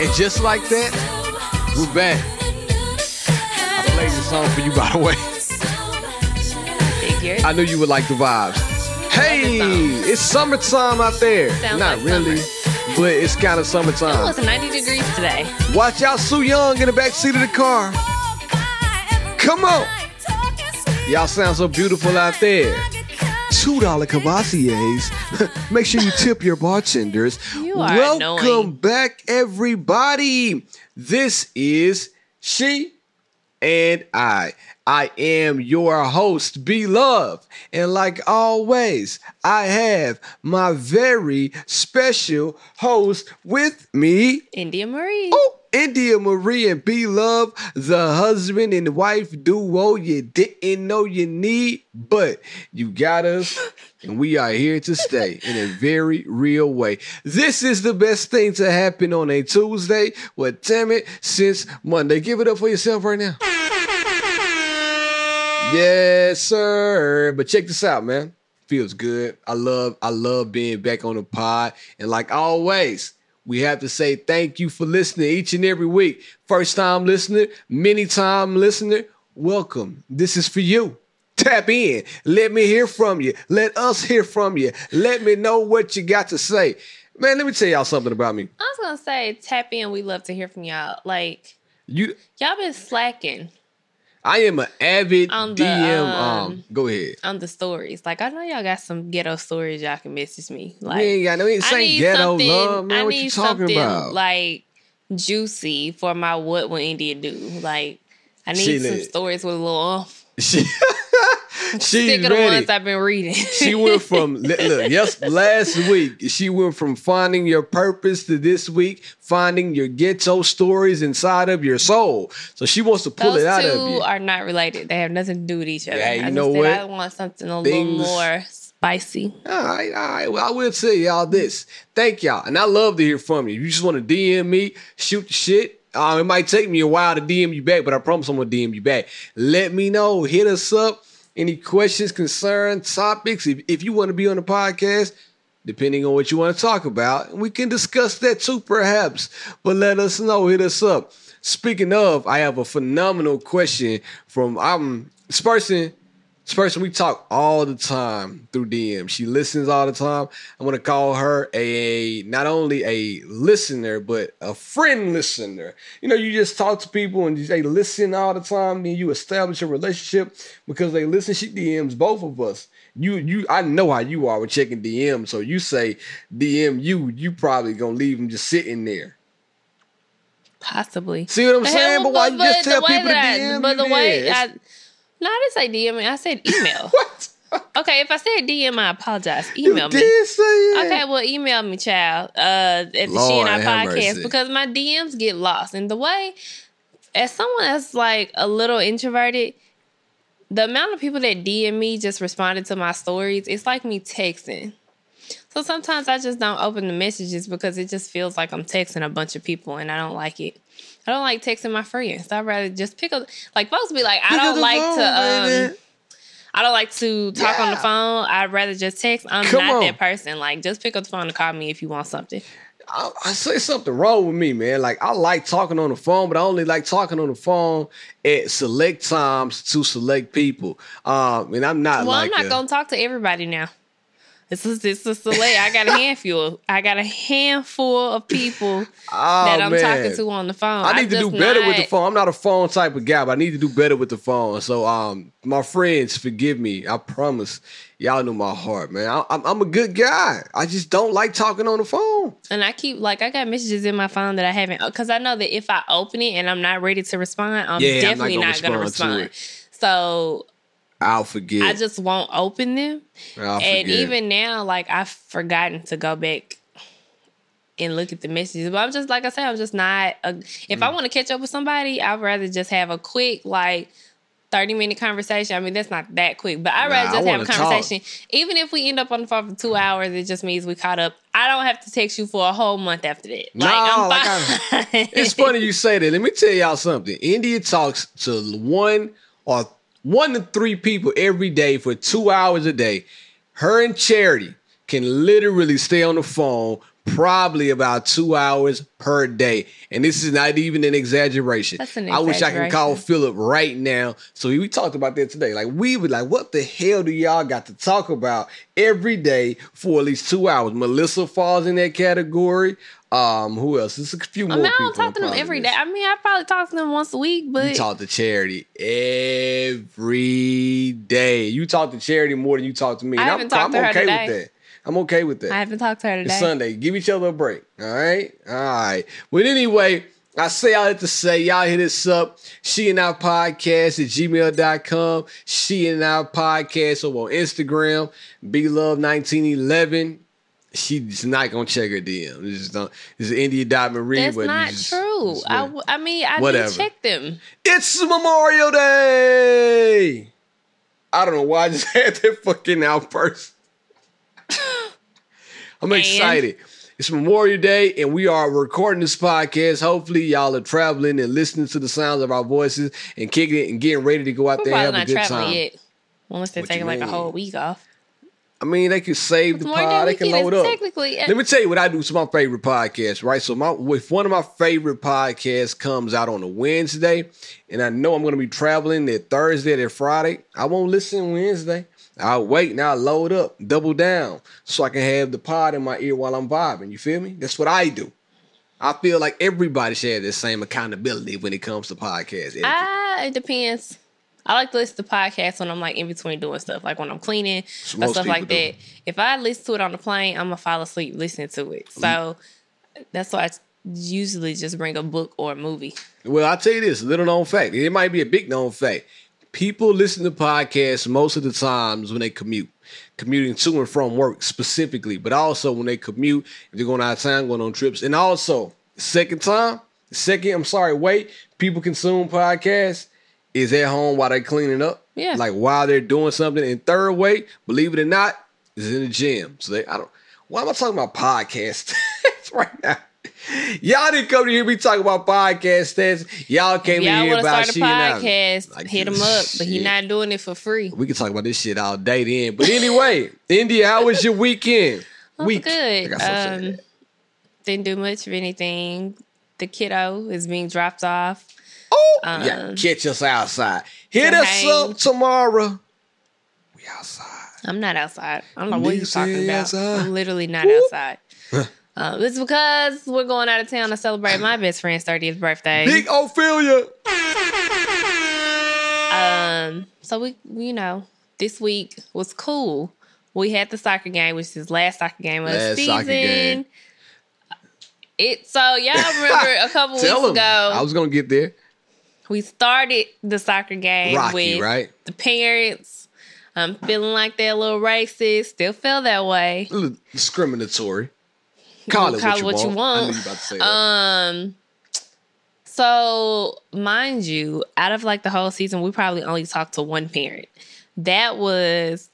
And just like that, we're back. I played this song for you, by the way. Figured. I knew you would like the vibes. Hey, it's summertime out there. Sounds Not like really, but it's kind of It summertime. was 90 degrees today. Watch out, Sue Young in the back seat of the car. Come on. Y'all sound so beautiful out there. Two dollar Cavassiers. Make sure you tip your bartenders. You Welcome annoying. back, everybody. This is she and I. I am your host, Be Love. And like always, I have my very special host with me. India Marie. Oh, India Marie and B Love, the husband and wife duo you didn't know you need, but you got us, and we are here to stay in a very real way. This is the best thing to happen on a Tuesday. Well, damn it, since Monday. Give it up for yourself right now. Yes, sir. But check this out, man. Feels good. I love, I love being back on the pod. And like always, we have to say thank you for listening each and every week. First time listener, many time listener, welcome. This is for you. Tap in. Let me hear from you. Let us hear from you. Let me know what you got to say. Man, let me tell y'all something about me. I was gonna say tap in. We love to hear from y'all. Like You y'all been slacking I am an avid On the, DM. Um, um, go ahead. on the stories. Like I know y'all got some ghetto stories y'all can message me. Like we ain't got no ain't I saying need ghetto something. love, man. I what need you talking something about? like juicy for my what will India do? Like I need She some lit. stories with a little she, she's of the ready. ones I've been reading. she went from look, yes last week she went from finding your purpose to this week finding your ghetto stories inside of your soul. So she wants to pull Those it out of you. are not related. They have nothing to do with each other. Yeah, you I just know said what? I want something a Things- little more spicy. All right, all right. Well, I will tell y'all this. Thank y'all, and I love to hear from you. You just want to DM me, shoot the shit. Uh, it might take me a while to DM you back, but I promise I'm gonna DM you back. Let me know. Hit us up. Any questions, concerns, topics? If, if you want to be on the podcast, depending on what you want to talk about, we can discuss that too, perhaps. But let us know. Hit us up. Speaking of, I have a phenomenal question from um this person. This person we talk all the time through DM. She listens all the time. I'm gonna call her a not only a listener but a friend listener. You know, you just talk to people and they listen all the time. Then you establish a relationship because they listen. She DMs both of us. You you I know how you are with checking DM. So you say DM you, you probably gonna leave them just sitting there. Possibly. See what I'm saying? hell, But why you just tell people to that I- DM But the way? I, no, I didn't say DM. I said email. What? okay, if I said DM, I apologize. You Email me. did say it. Okay, well, email me, child, uh, at the She and I podcast mercy. because my DMs get lost. And the way, as someone that's like a little introverted, the amount of people that DM me just responded to my stories, it's like me texting. So sometimes I just don't open the messages because it just feels like I'm texting a bunch of people and I don't like it. I don't like texting my friends. I'd rather just pick up like folks be like, I Pick don't like phone, to um. I don't like to talk on the phone. I'd rather just text. I'm Come not on. that person. Like, just pick up the phone and call me if you want something. I, I say something wrong with me, man. Like I like talking on the phone, but I only like talking on the phone at select times to select people. Um, and I'm not Well, like I'm not a- gonna talk to everybody now. This is this is select. I got a handful. I got a handful of people Oh, that I'm man. talking to on the phone. I need to do better with the phone. I'm not a phone type of guy, but I need to do better with the phone. So, um, my friends, forgive me. I promise. Y'all know my heart, man. I, I'm, I'm a good guy. I just don't like talking on the phone. And I keep like I got messages in my phone that I haven't because I know that if I open it and I'm not ready to respond, I'm Yeah, I'm not definitely gonna not, gonna respond to respond. So I'll forget. I just won't open them. I'll and forget. even now, like I've forgotten to go back and look at the messages. But I'm just like I said, I'm just not. A, if Mm. I want to catch up with somebody, I'd rather just have a quick like. 30 minute conversation. I mean, that's not that quick, but I'd Nah, rather I just have a wanna talk. conversation. Even if we end up on the phone for two hours, it just means we caught up. I don't have to text you for a whole month after that. Like, like fine. It's funny you say that. Let me tell y'all something. India talks to one or one to three people every day for two hours a day. Her and Charity can literally stay on the phone probably about two hours per day. And this is not even an exaggeration. That's an I wish I could call. Philip right now. So we talked about that today. Like we were like, what the hell do y'all got to talk about every day for at least two hours? Melissa falls in that category. Um, who else? There's a few more I mean, I don't talk to them every day. I mean, I probably talk to them once a week, but You talk to charity every day. You talk to charity more than you talk to me. I haven't I'm, talked I'm to her okay today. with that. I'm okay with that. I haven't talked to her It's today. Sunday. Give each other a break. All right. All right. But anyway, I say all that to say, y'all hit us up. She and our podcast at gmail.com. She and our podcast over on Instagram. Be Love 1911. She's not gonna check her DM. This is. This is India Diamond Reed. That's not it's- true. I, mean, I Whatever. did check them. it's Memorial Day. I don't know why I just had that fucking outburst. I'm And? excited. It's Memorial Day, and we are recording this podcast. Hopefully, y'all are traveling and listening to the sounds of our voices and kicking it and getting ready to go out We're there and have a not good traveling time. yet. Unless they're What taking like a whole week off. I mean, they can save the pod. They can load up. technically Let me tell you what I do to my favorite podcast, right? So my if one of my favorite podcasts comes out on a Wednesday, and I know I'm gonna be traveling that Thursday, that Friday, I won't listen Wednesday. I'll wait and I'll load up, double down, so I can have the pod in my ear while I'm vibing. You feel me? That's what I do. I feel like everybody should have the same accountability when it comes to podcasts. Ah, it depends. I like to listen to podcasts when I'm like in between doing stuff, like when I'm cleaning or stuff like do. that. If I listen to it on the plane, I'm gonna fall asleep listening to it. So that's why I usually just bring a book or a movie. Well, I'll tell you this, little known fact. It might be a big known fact. People listen to podcasts most of the times when they commute, commuting to and from work specifically, but also when they commute, if they're going out of town, going on trips. And also, second time, second, I'm sorry, wait, people consume podcasts is at home while they're cleaning up. Yeah. Like while they're doing something. And third way, believe it or not, is in the gym. So they, I don't, why am I talking about podcast right now? Y'all didn't come to hear me talk about podcast stats. Y'all came Y'all in here want to about start a shit out. podcast? Like, hit him up, but he shit. not doing it for free. We can talk about this shit all day then. But anyway, India, how was your weekend? Week. good. I got something to say Um, didn't do much of anything. The kiddo is being dropped off. Oh, um, yeah. Catch us outside. Hit us hang. up tomorrow. We outside. I'm not outside. I don't know what You he's talking about. outside? I'm literally not Whoop. outside. Um, it's because we're going out of town to celebrate my best friend's 30th birthday. Big Ophelia. Um, so we, you know, this week was cool. We had the soccer game, which is last soccer game of the season. It so y'all remember a couple weeks him. ago I was gonna get there. We started the soccer game Rocky, with right? the parents. I'm feeling like they're a little racist. Still feel that way. A little discriminatory. Call it Call what, it what you, you want. Want. you about to say that. Um. So, mind you, out of like the whole season, we probably only talked to one parent. That was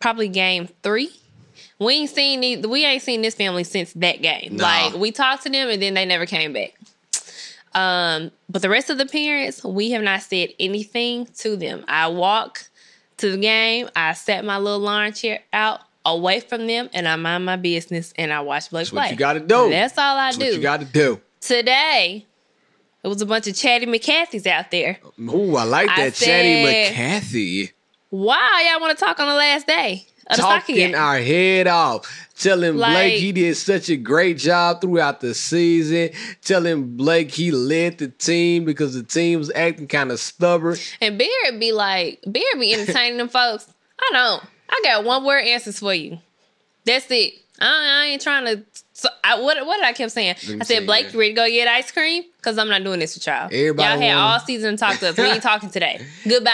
probably game three. We ain't seen we ain't seen this family since that game. Nah. Like we talked to them and then they never came back. Um, but the rest of the parents, we have not said anything to them. I walk to the game, I set my little lawn chair out away from them, and I mind my business and I watch Blake That's play. what you gotta do. That's all I That's do what you gotta do. today it was a bunch of chatty McCathys out there. Ooh, I like I that. Chatty said- McCarthy. Why y'all want to talk on the last day of the soccer Talking our head off. Telling Like- Blake he did such a great job throughout the season. Telling Blake he led the team because the team was acting kind of stubborn. and Beard be like, Beard be entertaining them folks. I don't. I got one word answers for you. That's it. I, I ain't trying to. So I, what what did I kept saying? I said, Blake, you ready to go get ice cream? Because I'm not doing this with y'all. Everybody y'all had all season to talk to us. We ain't talking today. Goodbye.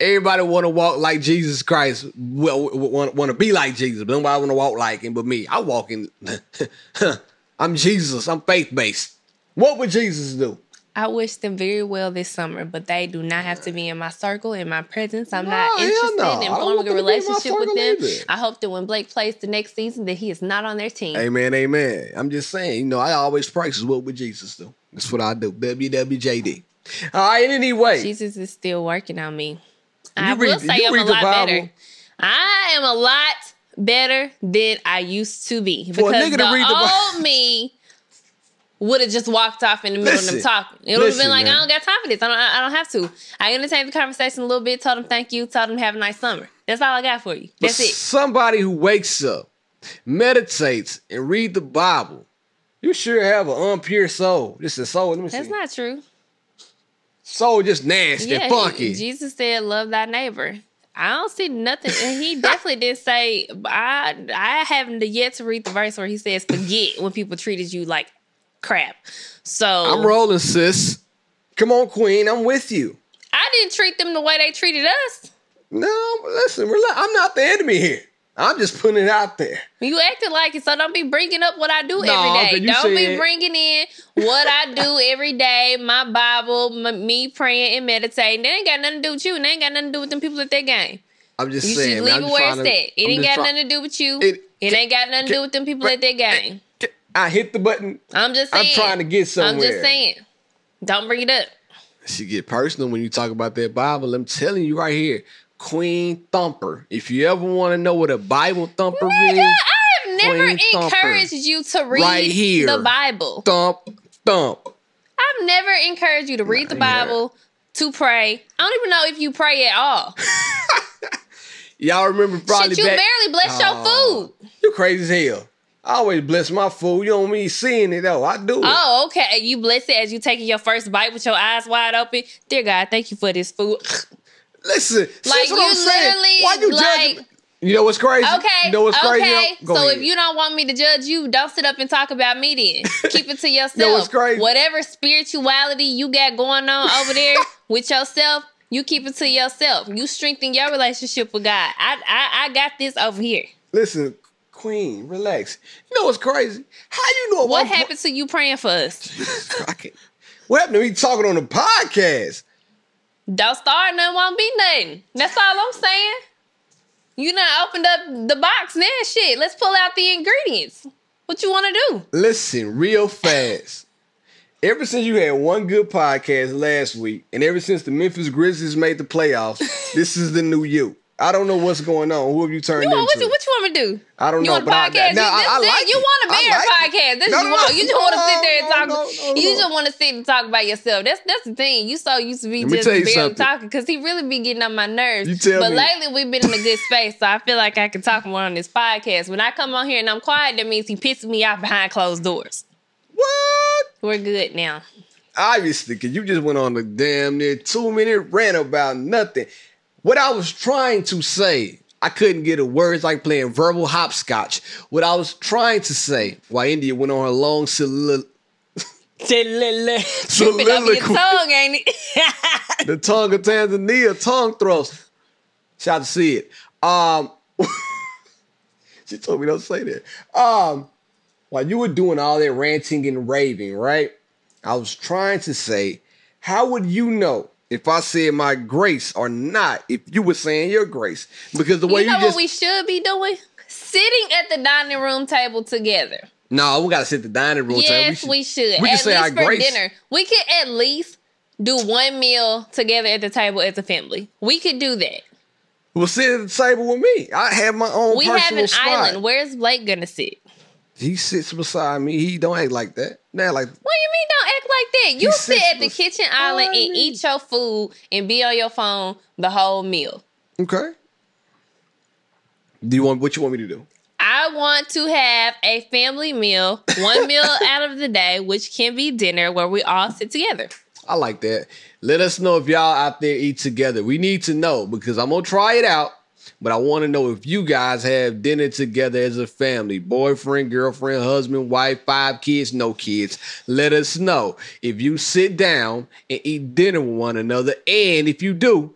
Everybody want to walk like Jesus Christ. Well, want, want to be like Jesus, but nobody want to walk like him. But me, I walk in. I'm Jesus. I'm faith based. What would Jesus do? I wish them very well this summer, but they do not have to be in my circle, in my presence. I'm No, not interested no. In forming a them to be in my relationship with them. either. I hope that when Blake plays the next season, that he is not on their team. Amen, amen. I'm just saying, you know, I always practice what would Jesus do. That's what I do. WWJD. All right, anyway. Jesus is still working on me. I read- will say I'm a lot better. I am a lot better than I used to be For a because nigga to the read the old me would have just walked off in the middle of them talking. It would have been like, man. I don't got time for this. I don't. I don't have to. I entertained the conversation a little bit. Told them thank you. Told them have a nice summer. That's all I got for you. That's But it. Somebody who wakes up, meditates, and read the Bible, you sure have an unpure soul. Just a soul. Let me That's see. not true. Soul just nasty, Yeah, funky. Jesus said, "Love thy neighbor." I don't see nothing, and he definitely did say. I I haven't yet to read the verse where he says, "Forget when people treated you like crap." So I'm rolling, sis. Come on, Queen. I'm with you. I didn't treat them the way they treated us. No, listen. I'm not the enemy here. I'm just putting it out there. You acting like it, so don't be bringing up what I do No, every day. you Don't be bringing in what I do every day, my Bible, m- me praying and meditating. They ain't got nothing to do with you, and they ain't got nothing to do with them people at that game. I'm just You saying. should leave I'm it where it's at. It I'm ain't got try- nothing to do with you. It- It, ain't got nothing to do with them people at that game. I hit the button. I'm just I'm trying to get somewhere. I'm just saying. Don't bring it up. She get personal when you talk about that Bible. I'm telling you right here, Queen Thumper. If you ever want to know what a Bible thumper Nigga, is, I have never Thumper. encouraged you to read Right here. the Bible. thump, thump. I've never encouraged you to read the Yeah. Bible, to pray. I don't even know if you pray at all. Y'all remember probably Shit, you back. barely bless Oh, your food. You crazy as hell. I always bless my food. You don't mean seeing it though. I do. Oh, okay. You bless it as you taking your first bite with your eyes wide open. Dear God, thank you for this food. Listen, Like, you I'm literally, Why you like- judging? You know what's crazy? Okay. You know what's crazy? Okay. Go so ahead. if you don't want me to judge you, don't sit up and talk about me then. Keep it to yourself. know what's crazy? Whatever spirituality you got going on over there with yourself, you keep it to yourself. You strengthen your relationship with God. I I, I got this over here. Listen, Queen, relax. You know what's crazy? How you know What happened to you praying for us? Can't- What happened to me talking on the podcast? Don't start nothing, won't be nothing. That's all I'm saying. You done opened up the box now. Shit, let's pull out the ingredients. What you want to do? Listen, real fast. Ever since you had one good podcast last week, and ever since the Memphis Grizzlies made the playoffs, this is the new you. I don't know what's going on. Who have you turned You want, what, into? you, what you want me to do? I don't you know, want a but I- podcast? you, I- I like you want a I beer like podcast. That's No, what no, you want. no, You just want to sit there and talk. you just want to sit and talk about yourself. That's that's the thing. You so used to be Let just barely something. talking because he really be getting on my nerves. You tell but me. lately we've been in a good space, so I feel like I can talk more on this podcast. When I come on here and I'm quiet, that means he pisses me off behind closed doors. what? We're good now. Obviously, because you just went on a damn near two minute rant about nothing. What I was trying to say, I couldn't get the words like playing verbal hopscotch. What I was trying to say, while India went on her long solilo- Tripping off your Soliloquy. tongue, ain't it? the tongue of Tanzania, tongue thrust. Shout to see it. Um, she told me don't say that. Um, while you were doing all that ranting and raving, right? I was trying to say, how would you know if I said my grace or not if you were saying your grace? Because the way you you, know just what we should be doing? Sitting at the dining room table together. no, we gotta sit at the dining room. table. Yes, we should. we can at say our grace. dinner. We could at least do one meal together at the table as a family. We could do that. Well, sit at the table with me. I have my own We have an spot. island. Where's Blake gonna sit? He sits beside me. He don't act like that. Not like What do you mean don't act like that? You sit at the bes- kitchen island and me. eat your food and be on your phone the whole meal. okay. Do you want what you want me to do? I want to have a family meal, one meal out of the day, which can be dinner where we all sit together. I like that. Let us know if y'all out there eat together. We need to know because I'm gonna try it out. But I want to know if you guys have dinner together as a family, boyfriend, girlfriend, husband, wife, five kids, no kids. Let us know if you sit down and eat dinner with one another. And if you do,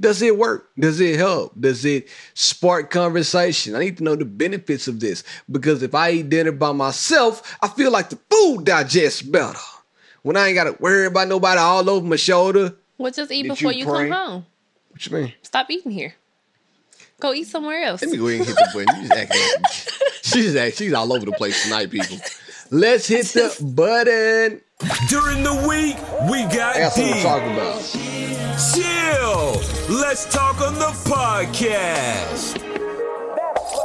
does it work? Does it help? Does it spark conversation? I need to know the benefits of this because if I eat dinner by myself, I feel like the food digests better. When I ain't got to worry about nobody all over my shoulder. Well, just eat Did before you you, come home. What you mean? Stop eating here. Go eat somewhere else. Let me go ahead and hit the button. You just acting she's act- she's all over the place tonight, people. Let's hit the button. During the week, we got I got something to deep. talk about. Chill. Let's talk on the podcast.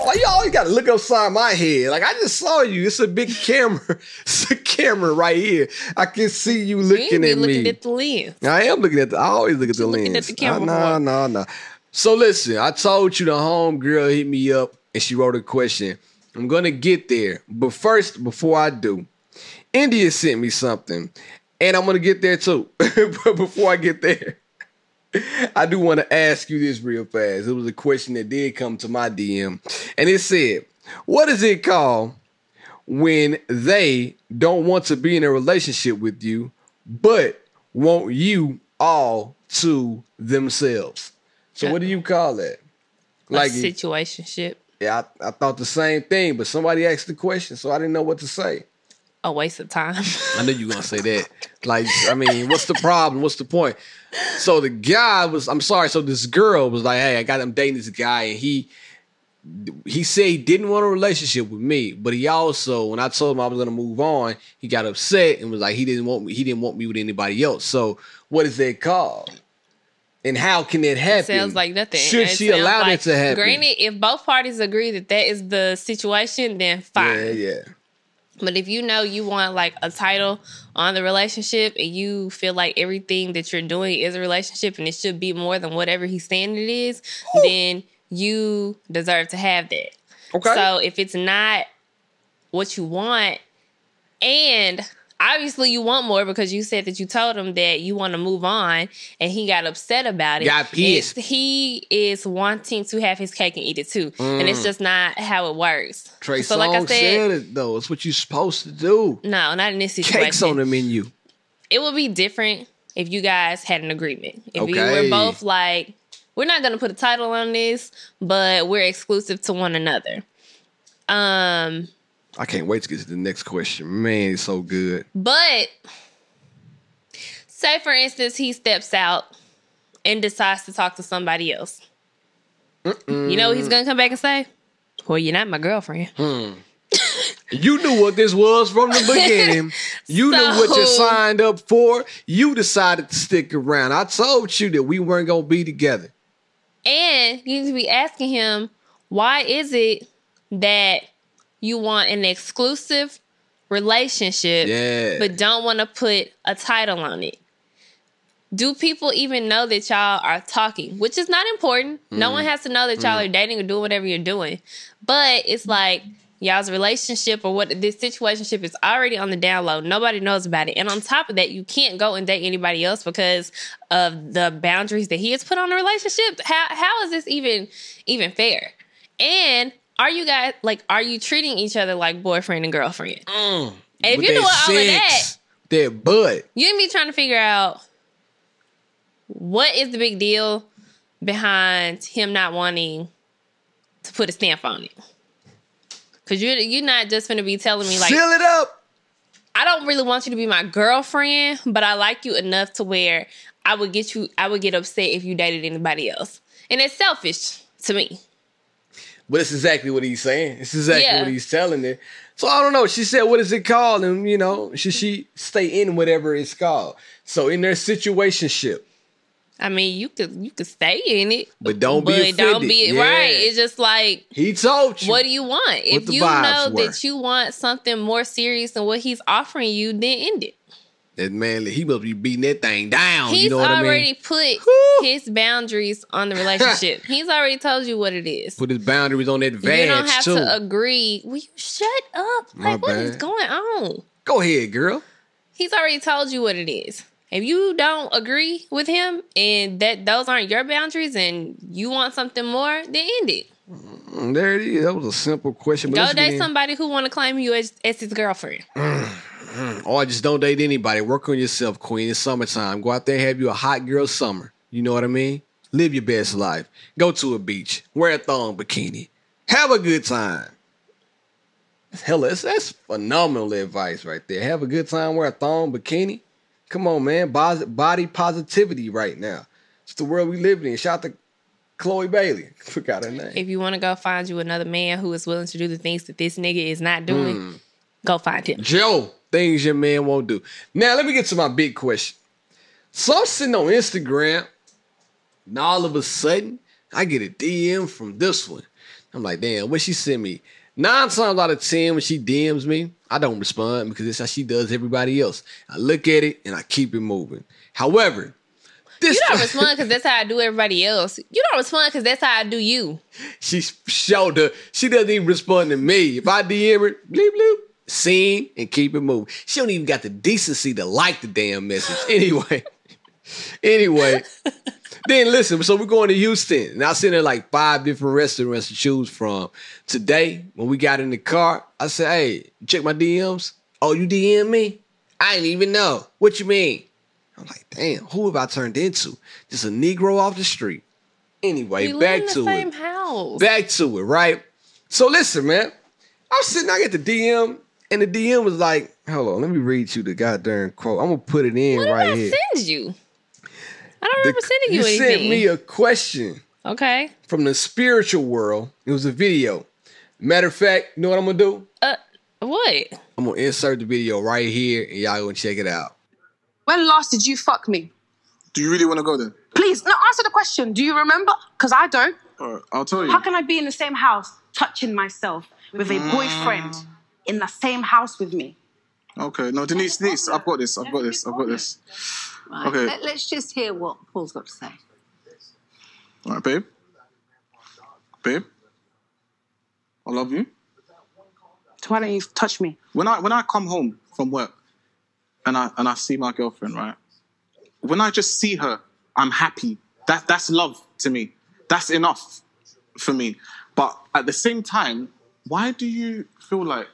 Why you always gotta look upside my head? Like I just saw you. It's a big camera. It's a camera right here. I can see you You looking ain't be at looking me. at the lens. I am looking at the. I always look at the you looking lens. at the camera No, no, no. So listen, I told you the home girl hit me up and she wrote a question. I'm gonna get there, but first, before I do, India sent me something, and I'm gonna get there too. but before I get there, I do want to ask you this real fast. It was a question that did come to my DM, and it said, "What is it called when they don't want to be in a relationship with you, but want you all to themselves?" So, what do you call that? Like Like, a situationship. yeah, I, I thought the same thing, but somebody asked the question, so I didn't know what to say. A waste of time. I knew you were gonna say that. Like, I mean, what's the problem? What's the point? So the guy was, I'm sorry. So this girl was like, hey, I got him dating this guy, and he he said he didn't want a relationship with me, but he also, when I told him I was gonna move on, he got upset and was like, he didn't want me, he didn't want me with anybody else. So what is that called? And how can it happen? Sounds like nothing. Should It she allow like- that to happen? Granted, if both parties agree that that is the situation, then fine. Yeah, yeah. But if you know you want like a title on the relationship and you feel like everything that you're doing is a relationship and it should be more than whatever he's saying it is, then you deserve to have that. Okay. So if it's not what you want, and obviously you want more because you said that you told him that you want to move on and he got upset about it. Got pissed. It's- he is wanting to have his cake and eat it too. And it's just not how it works. Mm. Trey so Songz like I said, said it though. It's what you're supposed to do. no, not in this situation. Cakes on the menu. It would be different if you guys had an agreement. If you Okay. were both like, we're not going to put a title on this, but we're exclusive to one another. Um, I can't wait to get to the next question. Man, it's so good. but say for instance, he steps out and decides to talk to somebody else. You know what he's going to come back and say? Well, you're not my girlfriend. Hmm. You knew what this was from the beginning. You knew what you signed up for. You decided to stick around. I told you that we weren't gonna be together. And you need to be asking him, why is it that you want an exclusive relationship, Yeah. but don't want to put a title on it? Do people even know that y'all are talking? Which is not important. No Mm. one has to know that y'all are dating or doing whatever you're doing. But it's like y'all's relationship or what this situationship is already on the download. Nobody knows about it. And on top of that, you can't go and date anybody else because of the boundaries that he has put on the relationship. How how is this even even fair? And are you guys like are you treating each other like boyfriend and girlfriend? Mm. And if you do all of that, that butt. you and me trying to figure out what is the big deal behind him not wanting to put a stamp on it. Cause you're you're not just gonna be telling me like Seal it up. I don't really want you to be my girlfriend, but I like you enough to where I would get you I would get upset if you dated anybody else. And it's selfish to me. But it's exactly what he's saying. It's exactly Yeah. what he's telling it. So I don't know. She said, "What is it called?" And you know, should she stay in whatever it's called? So in their situationship, I mean, you could you could stay in it, But don't be but don't offended. be Yeah. right. It's just like he told you. What do you want? If you know were. that you want something more serious than what he's offering you, then end it. That man, he must be beating that thing down. He's you know what I already mean? put his boundaries on the relationship. he's already told you what it is. Put his boundaries on that vag you don't have too. to agree. Will you shut up? My Like, what is bad. going on? Go ahead, girl. He's already told you what it is. If you don't agree with him and that those aren't your boundaries and you want something more, then end it. Mm, There it is. That was a simple question. But Go date somebody who want to claim you as, as his girlfriend. Or just don't date anybody. Work on yourself, queen. It's summertime. Go out there and have you a hot girl summer. You know what I mean? Live your best life. Go to a beach. Wear a thong bikini. Have a good time. Hell, that's, that's phenomenal advice right there. Have a good time. Wear a thong bikini. Come on, man. Body positivity right now. It's the world we live in. Shout out to Chloe Bailey. Forgot her name. If you want to go find you another man who is willing to do the things that this nigga is not doing, Hmm. go find him. Joe, things your man won't do. Now, let me get to my big question. So I'm sitting on Instagram, and all of a sudden, I get a DM from this one. I'm like, damn, what she sent me? Nine times out of ten, when she DMs me, I don't respond because it's how she does everybody else. I look at it and I keep it moving. However, this You don't respond because that's how I do everybody else. You don't respond because that's how I do you. she showed her. She doesn't even respond to me. If I DM her, bleep bloop, seen and keep it moving. She don't even got the decency to like the damn message. Anyway, anyway. then listen, so we're going to Houston, and I seen there like five different restaurants to choose from. Today, when we got in the car, I said, "Hey, check my DMs. Oh, you DM me? I didn't even know. What you mean?" I'm like, "Damn, who have I turned into? Just a Negro off the street." Anyway, We back to it house. back to it, right? So listen, man. I was sitting, I get the DM, and the DM was like, hold on, let me read you the goddamn quote. I'm gonna put it in right here. what did I here. send you? I don't The- remember sending you, sent anything. me a question okay. from the spiritual world. It was a video. Matter of fact, you know what I'm gonna do? Uh, what? I'm gonna insert the video right here, and y'all gonna check it out. When last did you fuck me? Do you really want to go there? Please, no, answer the question. Do you remember? Because I don't. All right, I'll tell you. How can I be in the same house touching myself with a boyfriend in the same house with me? Okay, no, Denise, Denise, I've got this. I've got this. I've got this. Right. Okay. Let, us just hear what Paul's got to say. All right, babe. Babe, I love you. So why don't you touch me? When I when I come home from work, and I and I see my girlfriend, right? When I just see her, I'm happy. That that's love to me. That's enough for me. But at the same time, why do you feel like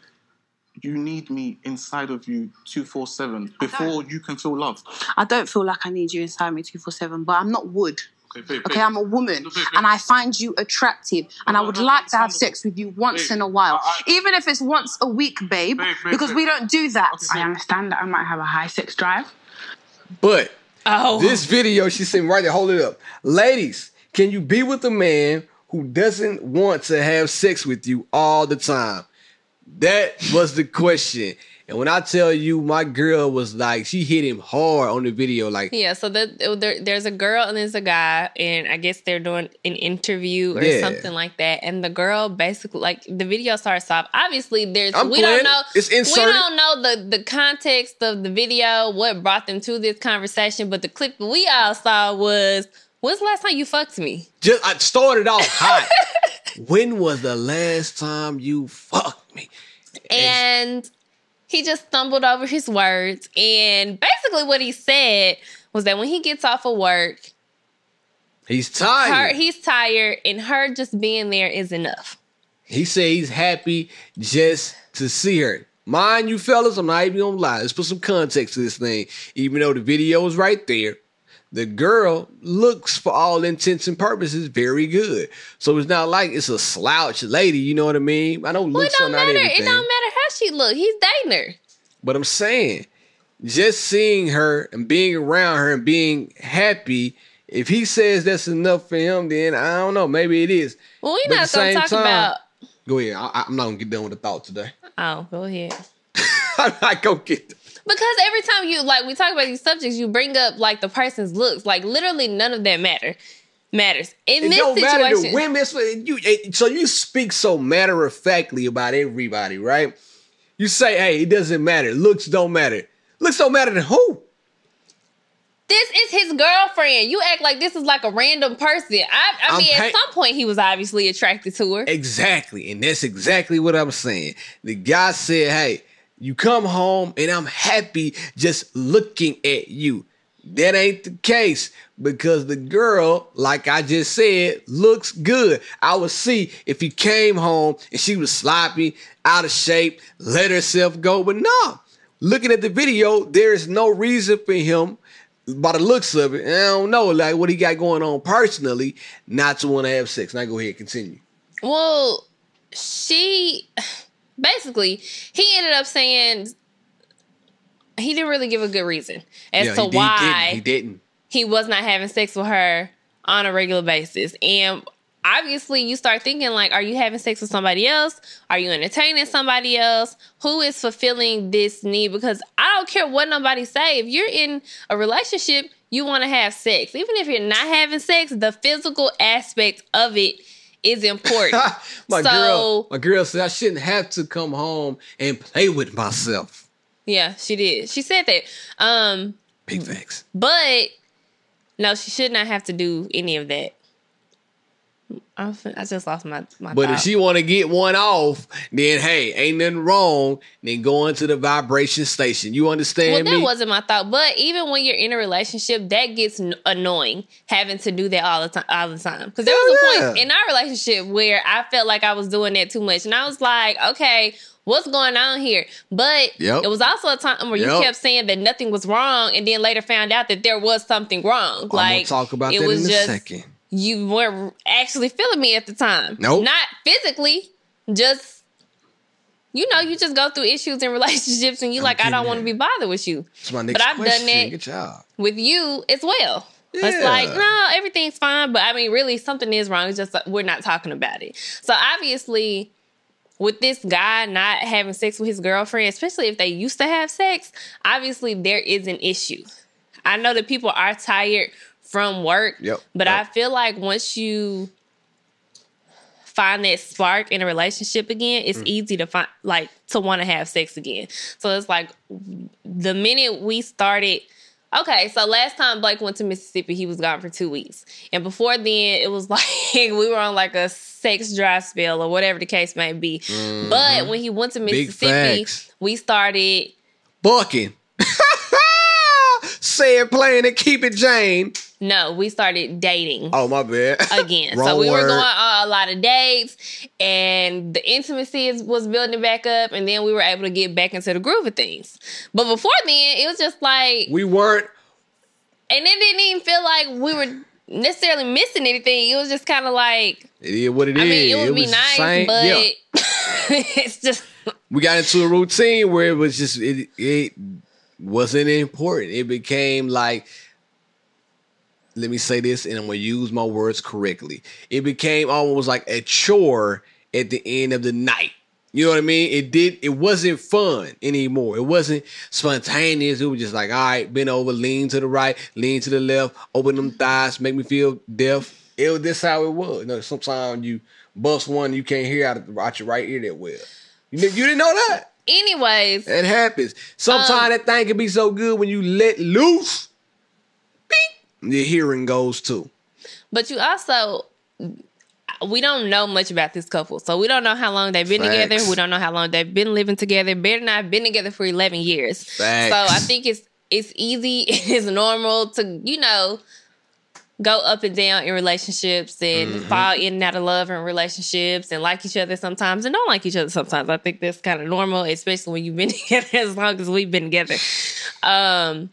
you need me inside of you 247 before you can feel love? I don't feel like I need you inside me 247, but I'm not wood. Okay, babe, Okay, babe. I'm a woman No, babe, babe. and I find you attractive and I would no, like to have sex with you once in a while. I- I- Even if it's once a week, babe, Babe, babe, because we don't do that. Okay, I understand that I might have a high sex drive. But Oh, this video, she sent me right there. Hold it up, ladies. Can you be with a man who doesn't want to have sex with you all the time? That was the question. And when I tell you, my girl was like, she hit him hard on the video. Like, Yeah, so the, there, there's a girl and there's a guy, and I guess they're doing an interview or Yeah. something like that. And the girl basically, like, the video starts off. Obviously, there's I'm we playing don't know it. It's we don't know the the context of the video, what brought them to this conversation. But the clip that we all saw was, "When's the last time you fucked me?" just I started off hot. when was the last time you fucked? And he just stumbled over his words. And basically, what he said was that when he gets off of work, He's tired. her he's tired, and her just being there is enough. He said he's happy just to see her. Mind you, fellas, I'm not even gonna lie. Let's put some context to this thing. Even though the video is right there, the girl looks, for all intents and purposes, very good. So it's not like it's a slouch lady. You know what I mean? I don't Well, look it don't so not everything. It don't matter how she look. He's dating her. But I'm saying, just seeing her and being around her and being happy. If he says that's enough for him, then I don't know. Maybe it is. Well, we're But not gonna talk time- about. Go ahead. I, I'm not gonna get done with the thought today. Oh, go ahead. I'm not gonna get. Because every time you like we talk about these subjects, you bring up like the person's looks. Like literally, none of that matter matters in It this don't matter to women. For- You, it- so you speak so matter of factly about everybody, right? You say, "Hey, it doesn't matter. Looks don't matter. Looks don't matter to who? This is his girlfriend. You act like this is like a random person. I, I mean, at some point, he was obviously attracted to her. Exactly, and that's exactly what I'm saying. The guy said, "Hey, you come home, and I'm happy just looking at you." That ain't the case because the girl, like I just said, looks good. I would see if he came home and she was sloppy, out of shape, let herself go. But no, looking at the video, there is no reason for him, by the looks of it, I don't know, like what he got going on personally, not to want to have sex. Now go ahead, continue. Well, she basically he ended up saying he didn't really give a good reason as Yeah, to he, why he didn't. he was not having sex with her on a regular basis. And obviously, you start thinking like, are you having sex with somebody else? Are you entertaining somebody else? Who is fulfilling this need? Because I don't care what nobody say. If you're in a relationship, you want to have sex. Even if you're not having sex, the physical aspect of it is important. my So- girl, my girl said I shouldn't have to come home and play with myself. yeah, she did. She said that. Um, Big facts. but no, she should not have to do any of that. I, I just lost my my. But if she want to get one off, then hey, ain't nothing wrong. Then go into the vibration station. You understand Well, understand that wasn't my thought. But even when you're in a relationship, that gets annoying having to do that all the time. All the time, because there was Hell a point in our relationship where I felt like I was doing that too much, and I was like, okay. What's going on here? But Yep. it was also a time where you Yep. kept saying that nothing was wrong, and then later found out that there was something wrong. I'm like talk about it that was in a just second. You weren't actually feeling me at the time. Nope. Not physically, just you know, you just go through issues in relationships and you I'm like, I don't want to be bothered with you. That's my next But I've done question. that. Good job. With you as well. Yeah. It's like, no, everything's fine. But I mean, really, something is wrong. It's just like, we're not talking about it. So obviously, with this guy not having sex with his girlfriend, especially if they used to have sex, obviously there is an issue. I know that people are tired from work, Yep, but yep. I feel like once you find that spark in a relationship again, it's Mm. easy to find like to want to have sex again. So it's like the minute we started Okay, so last time Blake went to Mississippi, he was gone for two weeks. And before then, it was like we were on like a sex dry spell or whatever the case may be. But when he went to Mm-hmm. Mississippi, we started Bucking. Say it plain and keep it Jane. no, we started dating. Oh my bad. again. so we were going on a lot of dates, and the intimacy is, was building back up, and then we were able to get back into the groove of things. But before then, it was just like, We weren't. and it didn't even feel like we were necessarily missing anything. It was just kind of like, It is what it is. I mean, it would be was nice, same- but yeah. it's just we got into a routine where it was just it it wasn't important. It became like let me say this and I'm gonna use my words correctly. It became almost like a chore at the end of the night. You know what I mean? It did it wasn't fun anymore. It wasn't spontaneous. It was just like, all right, bend over, lean to the right, lean to the left, open them thighs, make me feel deaf. It was this how it was. You know, sometimes you bust one, you can't hear out, of, out your right ear that well. You, you didn't know that? Anyways. It happens. Sometimes Um, that thing can be so good when you let loose, beep, your hearing goes too. But you also, we don't know much about this couple. So we don't know how long they've been Facts. together. We don't know how long they've been living together. Bear and I have been together for 11 years. Facts. So I think it's it's easy, it's normal to, you know, go up and down in relationships and Mm-hmm. fall in and out of love in relationships and like each other sometimes and don't like each other sometimes. I think that's kind of normal, especially when you've been together as long as we've been together. Um,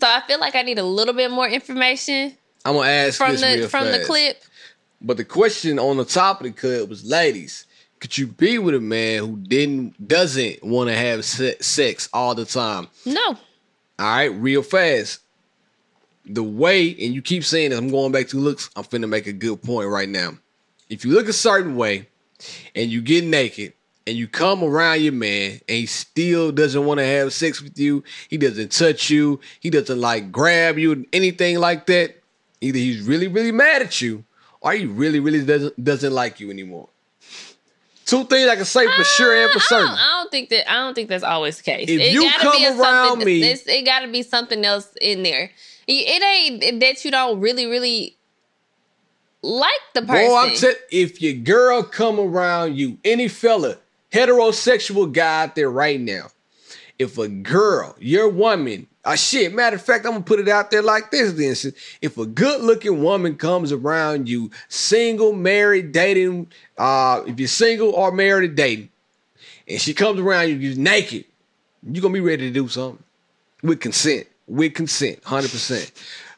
so I feel like I need a little bit more information I'm gonna ask from this the real from the clip. But the question on the top of the clip was, ladies, could you be with a man who didn't doesn't want to have se- sex all the time? No. All right, real fast. The way, and you keep saying it, I'm going back to looks. I'm finna make a good point right now. If you look a certain way and you get naked and you come around your man and he still doesn't want to have sex with you, he doesn't touch you, he doesn't like grab you, anything like that, either he's really, really mad at you or he really, really doesn't doesn't like you anymore. Two things I can say for uh, sure and for I certain. don't, I don't think that I don't think that's always the case. If you gotta come around me- it got to be something else in there. It ain't that you don't really, really like the person. Boy, I'm telling if your girl come around you, any fella, heterosexual guy out there right now, if a girl, your woman, uh, shit, matter of fact, I'm gonna put it out there like this then. If a good looking woman comes around you, single, married, dating, uh, if you're single or married or dating, and she comes around you, you're naked, you're gonna be ready to do something with consent. With consent, 100%.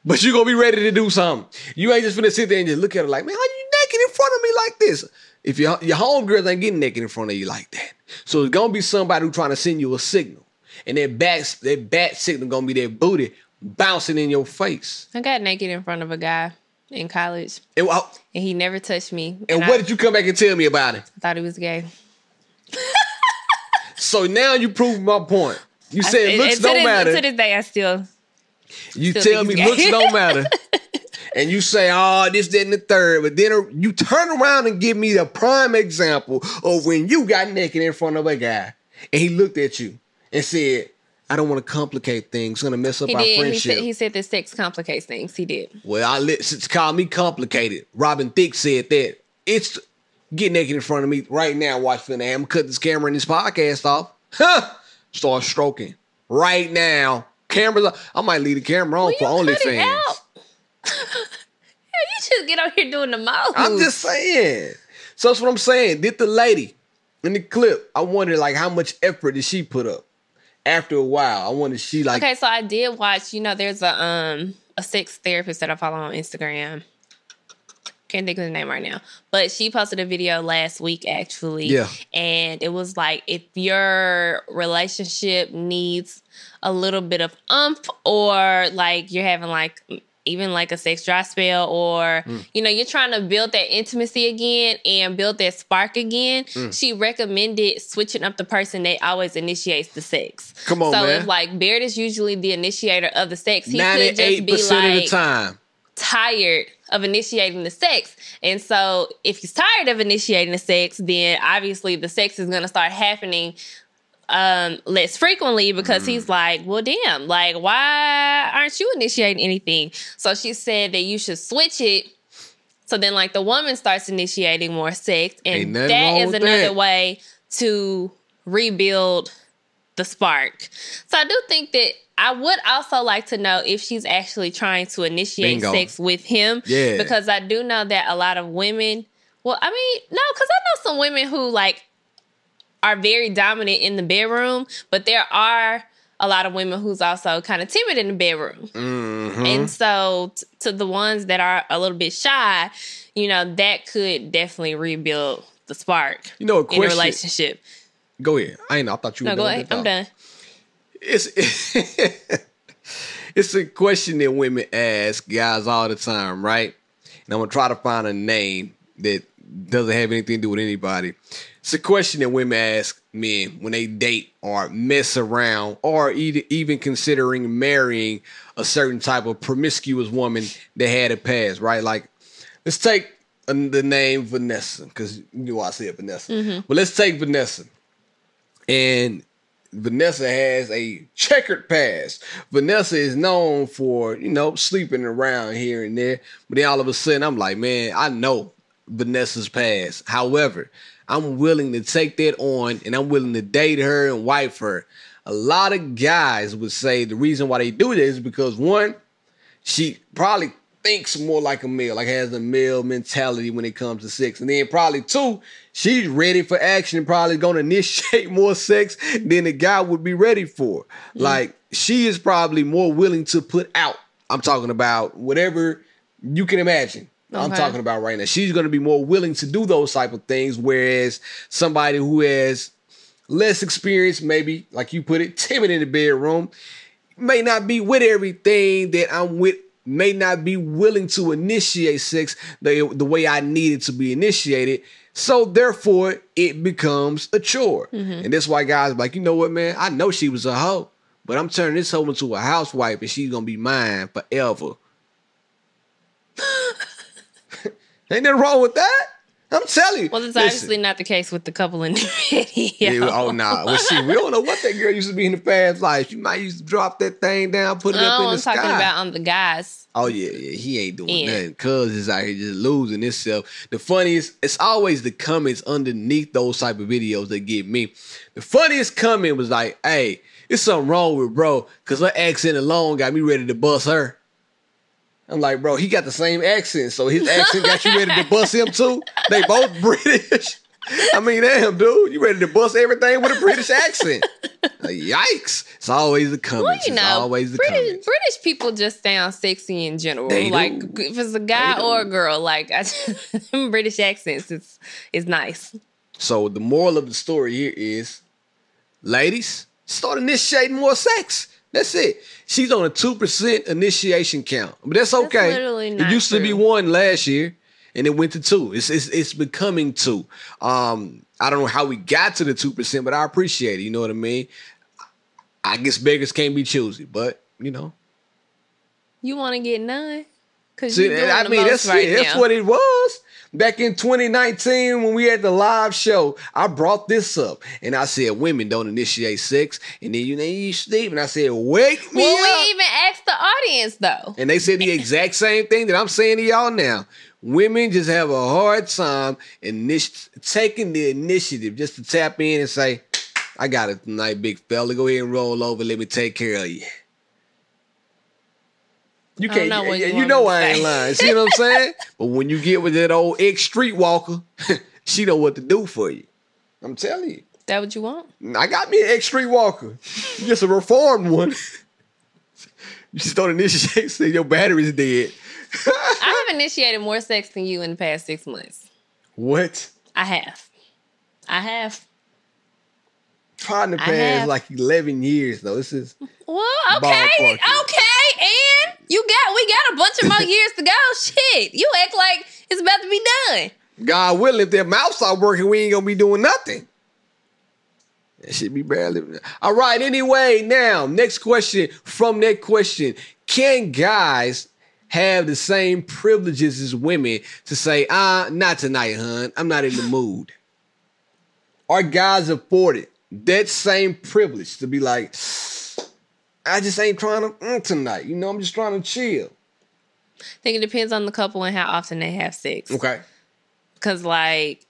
But you're gonna be ready to do something. You ain't just gonna sit there and just look at her like, man, how you naked in front of me like this? If your your homegirls ain't getting naked in front of you like that. So it's gonna be somebody who trying to send you a signal. And that bat, that bat signal gonna be that booty bouncing in your face. I got naked in front of a guy in college, And, and he never touched me. and I what did you come back and tell me about it? I thought he was gay. So now you prove my point. You said and- looks don't this, matter. To this day, I still You still tell me looks don't matter. and you say, oh, this, that, and the third, but then uh, you turn around and give me the prime example of when you got naked in front of a guy and he looked at you and said, I don't want to complicate things. It's gonna mess up He our did. He friendship. said he said that sex complicates things. He did. well, I let call me complicated. Robin Thicke said that. It's get naked in front of me right now. Watch finna. I'm gonna cut this camera and this podcast off. Huh? Start stroking right now. Cameras. I might leave the camera on Will for you cut it OnlyFans. you just get out here doing the most. I'm just saying. So that's what I'm saying. Did the lady in the clip? I wonder like how much effort did she put up? After a while, I wonder she like Okay, so I did watch. You know, there's a um a sex therapist that I follow on Instagram. Can't think of the name right now, but she posted a video last week actually. Yeah. and it was like if your relationship needs a little bit of umph, or like you're having like even like a sex dry spell, or Mm. you know you're trying to build that intimacy again and build that spark again. Mm. She recommended switching up the person that always initiates the sex. Come on, so man. if like Baird is usually the initiator of the sex, he could just be percent of the like time. Tired of initiating the sex. And so if he's tired of initiating the sex, then obviously the sex is gonna start happening um less frequently because he's like, well damn, like why aren't you initiating anything? So she said that you should switch it. So then like the woman starts initiating more sex and that is another that. way to rebuild the spark. So I do think that I would also like to know if she's actually trying to initiate Bingo. sex with him. Yeah. Because I do know that a lot of women, well, I mean, no, because I know some women who like are very dominant in the bedroom, but there are a lot of women who's also kind of timid in the bedroom. Mm-hmm. And so t- to the ones that are a little bit shy, you know, that could definitely rebuild the spark You know, a in a relationship. Go ahead. I ain't. I thought you were No, go ahead. I'm done. It's it's a question that women ask guys all the time, right? And I'm gonna try to find a name that doesn't have anything to do with anybody. It's a question that women ask men when they date or mess around or even considering marrying a certain type of promiscuous woman that had a past, right? Like, let's take the name Vanessa because you know I said Vanessa. Mm-hmm. But let's take Vanessa and Vanessa has a checkered past. Vanessa is known for, you know, sleeping around here and there. But then all of a sudden, I'm like, man, I know Vanessa's past. However, I'm willing to take that on and I'm willing to date her and wife her. A lot of guys would say the reason why they do this is because one, she probably thinks more like a male, like has a male mentality when it comes to sex. And then probably two, she's ready for action and probably gonna initiate more sex than the guy would be ready for. Mm-hmm. Like she is probably more willing to put out. I'm talking about whatever you can imagine. I'm talking about right now. She's gonna be more willing to do those type of things, whereas somebody who has less experience, maybe like you put it, timid in the bedroom, may not be with everything that I'm with, may not be willing to initiate sex the, the way I need it to be initiated. So therefore, it becomes a chore. Mm-hmm. And that's why guys are like, you know what, man? I know she was a hoe, but I'm turning this hoe into a housewife and she's gonna be mine forever. Ain't nothing wrong with that. I'm telling you. Well, it's Listen. obviously not the case with the couple in the video. Yeah, oh nah. Well, see, we don't know what that girl used to be in the past life. She might used to drop that thing down, put it up No, in the I'm sky. talking about on the guys. oh yeah, yeah, he ain't doing Yeah. nothing. Cuz is out here just losing himself. The funniest, it's always the comments underneath those type of videos that get me. The funniest comment was like, "Hey, it's something wrong with bro, cause her accent alone got me ready to bust her." I'm like, bro, he got the same accent, so his accent got you ready to bust him too. They both British. I mean, damn, dude, you ready to bust everything with a British accent? Like, yikes! It's always the Well, comments. you it's know, always the British comments. British people just sound sexy in general. They do. like if it's a guy They do. or a girl, like I, British accents it's is nice. So the moral of the story here is, ladies, start initiating more sex. That's it. She's on a two percent initiation count, but that's okay. literally it used to be one last year, and it went to two. It's it's, it's becoming two. Um, I don't know how we got to the two percent, but I appreciate it. You know what I mean? I guess beggars can't be choosy, but you know, You want to get none? Cause See, you I mean, that's right it. That's what it was. Back in 2019, when we had the live show, I brought this up and I said women don't initiate sex, and then you then you sleep, and I said, wake me Well, up. we even asked the audience though. And they said the exact same thing that I'm saying to y'all now. Women just have a hard time initi- taking the initiative just to tap in and say, I got it tonight, big fella. Go ahead and roll over. Let me take care of you. You can't, know you, you you know I ain't lying. See what I'm saying? but when you get with that old ex streetwalker, she know what to do for you. I'm telling you. That what you want? I got me an ex streetwalker, just a reformed one. you just don't initiate, say your battery's dead. I have initiated more sex than you in the past six months. What? I have. I have. Partner past like 11 years though. This is Well, okay, okay, and you got we got a bunch of more years to go. Shit, you act like it's about to be done. God willing. If their mouth start working, we ain't gonna be doing nothing. That should be barely. All right. Anyway, now next question from that question: Can guys have the same privileges as women to say, "Ah, not tonight, hun. I'm not in the mood"? Are guys afforded that same privilege to be like, "I just ain't trying to mm, tonight. You know, I'm just trying to chill." I think it depends on the couple and how often they have sex. Okay. Cause like,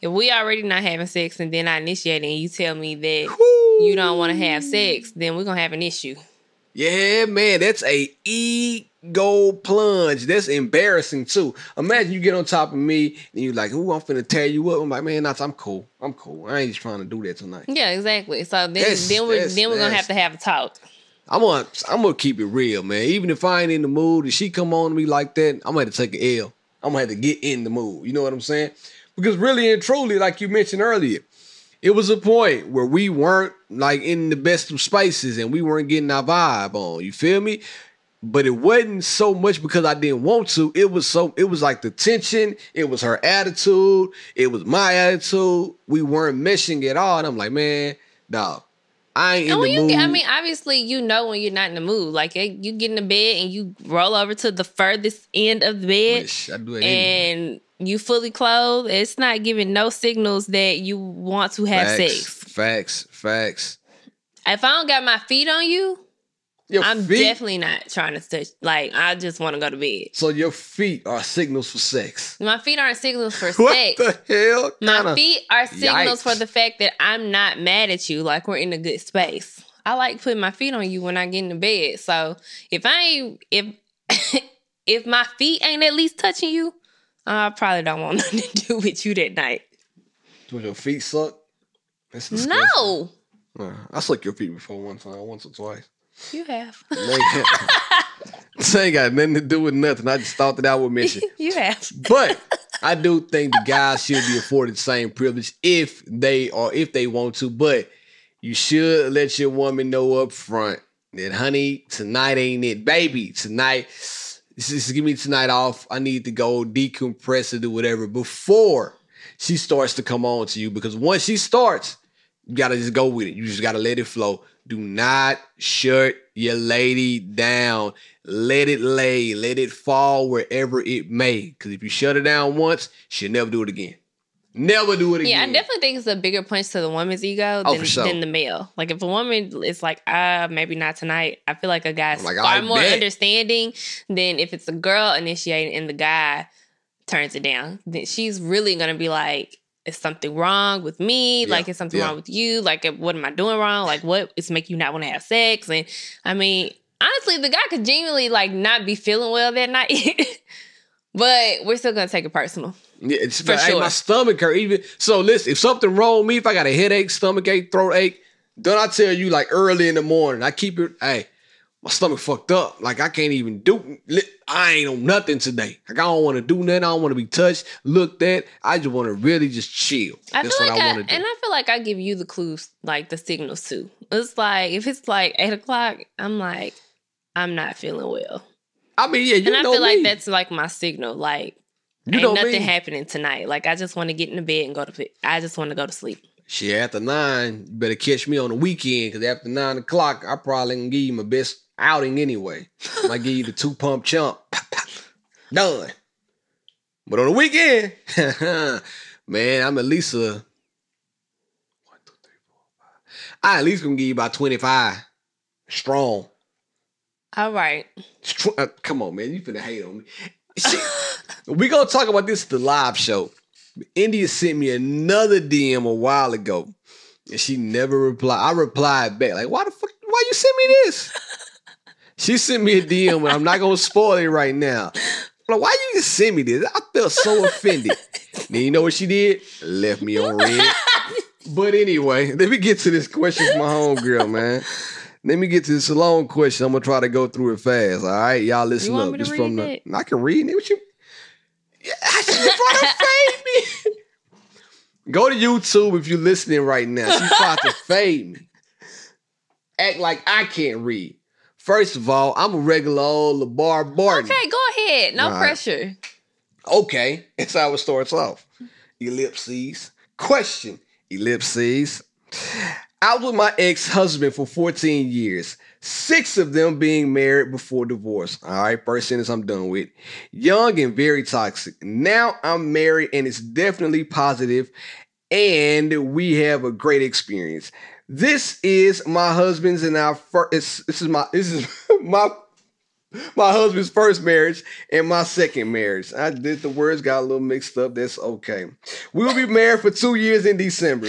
if we already not having sex and then I initiate it and you tell me that you don't want to have sex, then we're gonna have an issue. Yeah, man, that's a ego plunge. That's embarrassing too. Imagine you get on top of me and you're like, "Ooh, I'm finna tear you up." I'm like, "Man, not, I'm cool. I'm cool. I ain't just trying to do that tonight." Yeah, exactly. So then, That's- then we're then we're gonna have to have a talk. I'm gonna, I'm gonna keep it real, man. Even if I ain't in the mood and she come on to me like that, I'm gonna have to take an L. I'm gonna have to get in the mood. You know what I'm saying? Because really and truly, like you mentioned earlier, it was a point where we weren't like in the best of spaces and we weren't getting our vibe on. You feel me? But it wasn't so much because I didn't want to. It was so it was like the tension, it was her attitude, it was my attitude. We weren't meshing at all. And I'm like, man, dog, I ain't in And the you mood. I mean, obviously, you know when you're not in the mood. Like eh, you get in the bed and you roll over to the furthest end of the bed, Wish I do it anyway. and you fully clothed. It's not giving no signals that you want to have facts, sex. Facts, facts. If I don't got my feet on you, Your I'm feet, definitely not trying to touch. Like I just want to go to bed. so your feet are signals for sex. My feet aren't signals for What sex. the hell? My feet are signals Yikes. for the fact that I'm not mad at you. Like we're in a good space. I like putting my feet on you when I get in the bed. So if I ain't if if my feet ain't at least touching you, I probably don't want nothing to do with you that night. Do your feet suck? No, I sucked your feet before one time, once or twice. You have. This ain't got nothing to do with nothing. I just thought that I would mention. you have. But I do think the guys should be afforded the same privilege if they or if they want to. But you should let your woman know up front that, honey, tonight ain't it, baby. Tonight, just give me tonight off. I need to go decompress or do whatever before she starts to come on to you. Because once she starts, you gotta just go with it. You just gotta let it flow. Do not shut your lady down. Let it lay. Let it fall wherever it may. Because if you shut her down once, she'll never do it again. Never do it again. Yeah, I definitely think it's a bigger punch to the woman's ego Oh, than, sure. than the male. Like if a woman is like, ah, maybe not tonight. I feel like a guy's like, far more bet. understanding than if it's a girl initiating and the guy turns it down. Then she's really gonna be like, is something wrong with me? Yeah, Like, is something yeah. wrong with you? Like, what am I doing wrong? Like, what is making you not want to have sex? And I mean, honestly, the guy could genuinely like not be feeling well that night. But we're still gonna take it personal. Yeah, it's For sure. my stomach hurt. Even so, listen, if something wrong with me, if I got a headache, stomach ache, throat ache, don't I tell you like early in the morning? I keep it. Hey, my stomach fucked up. Like I can't even do. I ain't on nothing today. Like I don't want to do nothing. I don't want to be touched, looked at. I just want to really just chill. I That's feel what like I I, want to do. and I feel like I give you the clues, like the signals too. It's like if it's like eight o'clock, I'm like, I'm not feeling well, I mean, yeah, you and I feel me. like that's like my signal. Like, you ain't nothing me. happening tonight. Like, I just want to get in the bed and go to. I just want to go to sleep. Shit, after nine, you better catch me on the weekend because after nine o'clock, I probably can give you my best outing anyway. I might give you the two pump chump. Pop, pop, Done. But on the weekend, man, I'm at least a one, two, three, four, five. I at least gonna give you about 25 strong. All right. Uh, come on, man. You finna hate on me. We gonna talk about this at the live show. India sent me another DM a while ago. And she never replied. I replied back, like, why the fuck why you send me this? She sent me a DM and I'm not gonna spoil it right now. I'm like, why you just send me this? I felt so offended. then you know what she did? Left me on read. But anyway, let me get to this question from my homegirl, man. Let me get to this long question. I'm gonna try to go through it fast. All right, y'all listen up. to This from the I can read it. What you? Yeah, I should have brought her fade me. Go to YouTube if you're listening right now. She tried to fade me. Act like I can't read. First of all, I'm a regular old LeVar Burton. Okay, go ahead. No right. pressure. Okay, that's how it starts off. Ellipses. Question. Ellipses. I was with my ex-husband for 14 years. Six of them being married before divorce. All right, first sentence I'm done with. Young and very toxic. Now I'm married and it's definitely positive and we have a great experience. This is my husband's and our first. This is my this is my my husband's first marriage and my second marriage. I did the words got a little mixed up. That's okay. We'll be married for two years in December.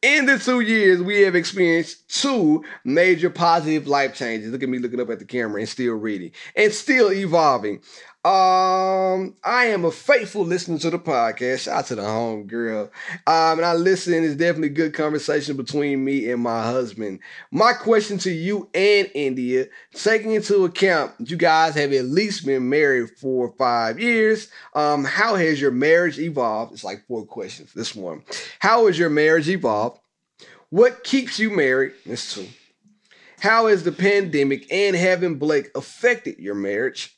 In the two years, we have experienced two major positive life changes. Look at me looking up at the camera and still reading and still evolving. Um, I am a faithful listener to the podcast. Shout out to the home girl. Um, and I listen. It's definitely good conversation between me and my husband. My question to you and India, taking into account you guys have at least been married for five years. Um, how has your marriage evolved? It's like four questions. This one. How has your marriage evolved? What keeps you married? That's two. How has the pandemic and having Blake affected your marriage?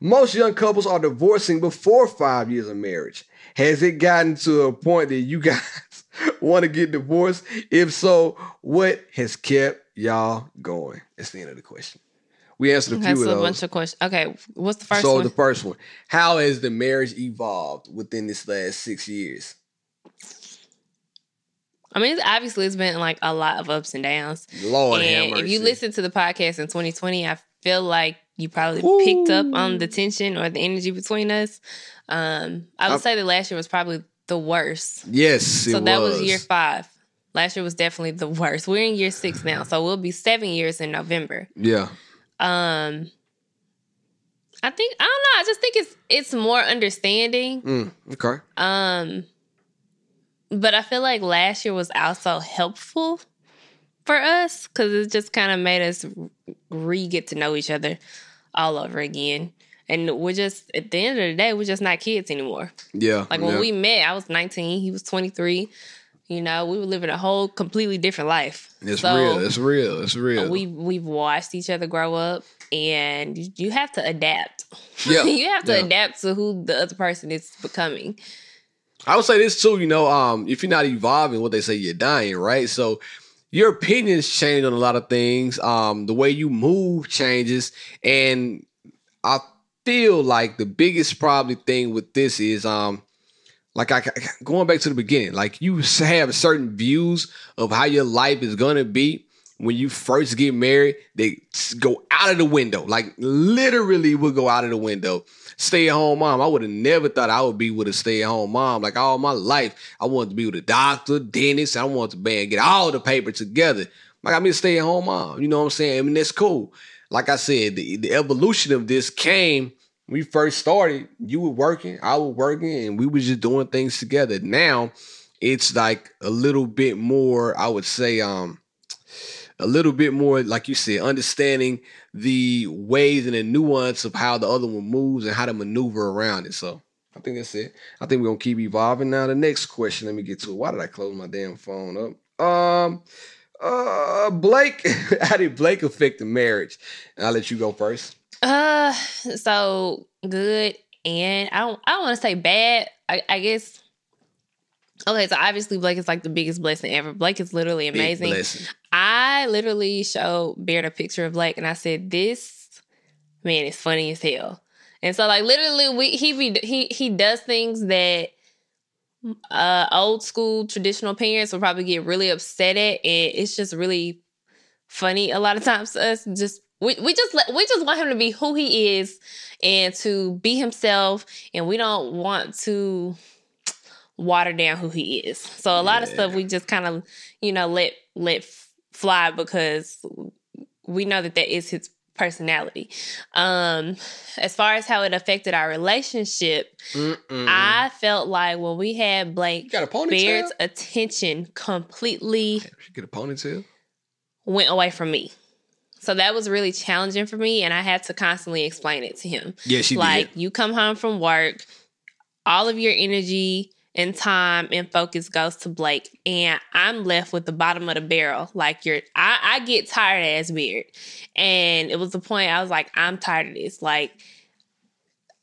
Most young couples are divorcing before five years of marriage. Has it gotten to a point that you guys want to get divorced? If so, what has kept y'all going? That's the end of the question. We answered a few That's of a those. bunch of questions. Okay, what's the first so one? the first one, how has the marriage evolved within this last six years? I mean, it's, obviously, it's been like a lot of ups and downs. Lord have and mercy. if you listen to the podcast in 2020, I feel like you probably picked up on the tension or the energy between us. Um, I would I- say that last year was probably the worst. yes, So that was year five. Last year was definitely the worst. We're in year six now, so we'll be seven years in November. Yeah, Um, I think I don't know. I just think it's it's more understanding. mm, okay. Um, but I feel like last year was also helpful for us because it just kind of made us re get to know each other all over again. And we're just at the end of the day, we're just not kids anymore. Yeah, Like when yeah. we met, I was 19, he was 23. You know, we were living a whole completely different life. It's So, real. It's real. It's real. we we've watched each other grow up and you have to adapt. Yeah, you have to yeah. adapt to who the other person is becoming. I would say this too, you know, um, if you're not evolving, what they say you're dying, right? So your opinions change on a lot of things. Um, the way you move changes. And I feel like the biggest probably thing with this is um like I going back to the beginning, like you have certain views of how your life is gonna be when you first get married. They go out of the window, like literally will go out of the window. Stay at home mom. I would have never thought I would be with a stay at home mom. Like all my life, I wanted to be with a doctor, dentist. I wanted to and get all the paper together. Like I'm a stay at home mom. You know what I'm saying? I mean that's cool. Like I said, the, the evolution of this came we first started. You were working, I was working, and we was just doing things together. Now it's like a little bit more. I would say, um, a little bit more, like you said, understanding the ways and the nuance of how the other one moves and how to maneuver around it. So I think that's it. I think we're gonna keep evolving. Now the next question, let me get to it. Why did I close my damn phone up? Um uh Blake, how did Blake affect the marriage? And I'll let you go first. Uh, so good, and I don't. I don't want to say bad. I, I guess. Okay, so obviously Blake is like the biggest blessing ever. Blake is literally amazing. I literally showed Beard a picture of Blake, and I said, "This man is funny as hell." And so like literally we he be he he does things that uh old school traditional parents will probably get really upset at and it's just really funny a lot of times to us just we, we just we just want him to be who he is and to be himself and we don't want to water down who he is so a lot of stuff we just kind of you know let let fly because we know that that is his personality um as far as how it affected our relationship i felt like when we had blake got a ponytail? beard's attention completely She get a ponytail. went away from me. So that was really challenging for me, and I had to constantly explain it to him. Yeah, she like, did. you come home from work, all of your energy and time and focus goes to Blake, and I'm left with the bottom of the barrel. Like you're, I, I get tired as beard, and it was the point I was like, I'm tired of this. Like,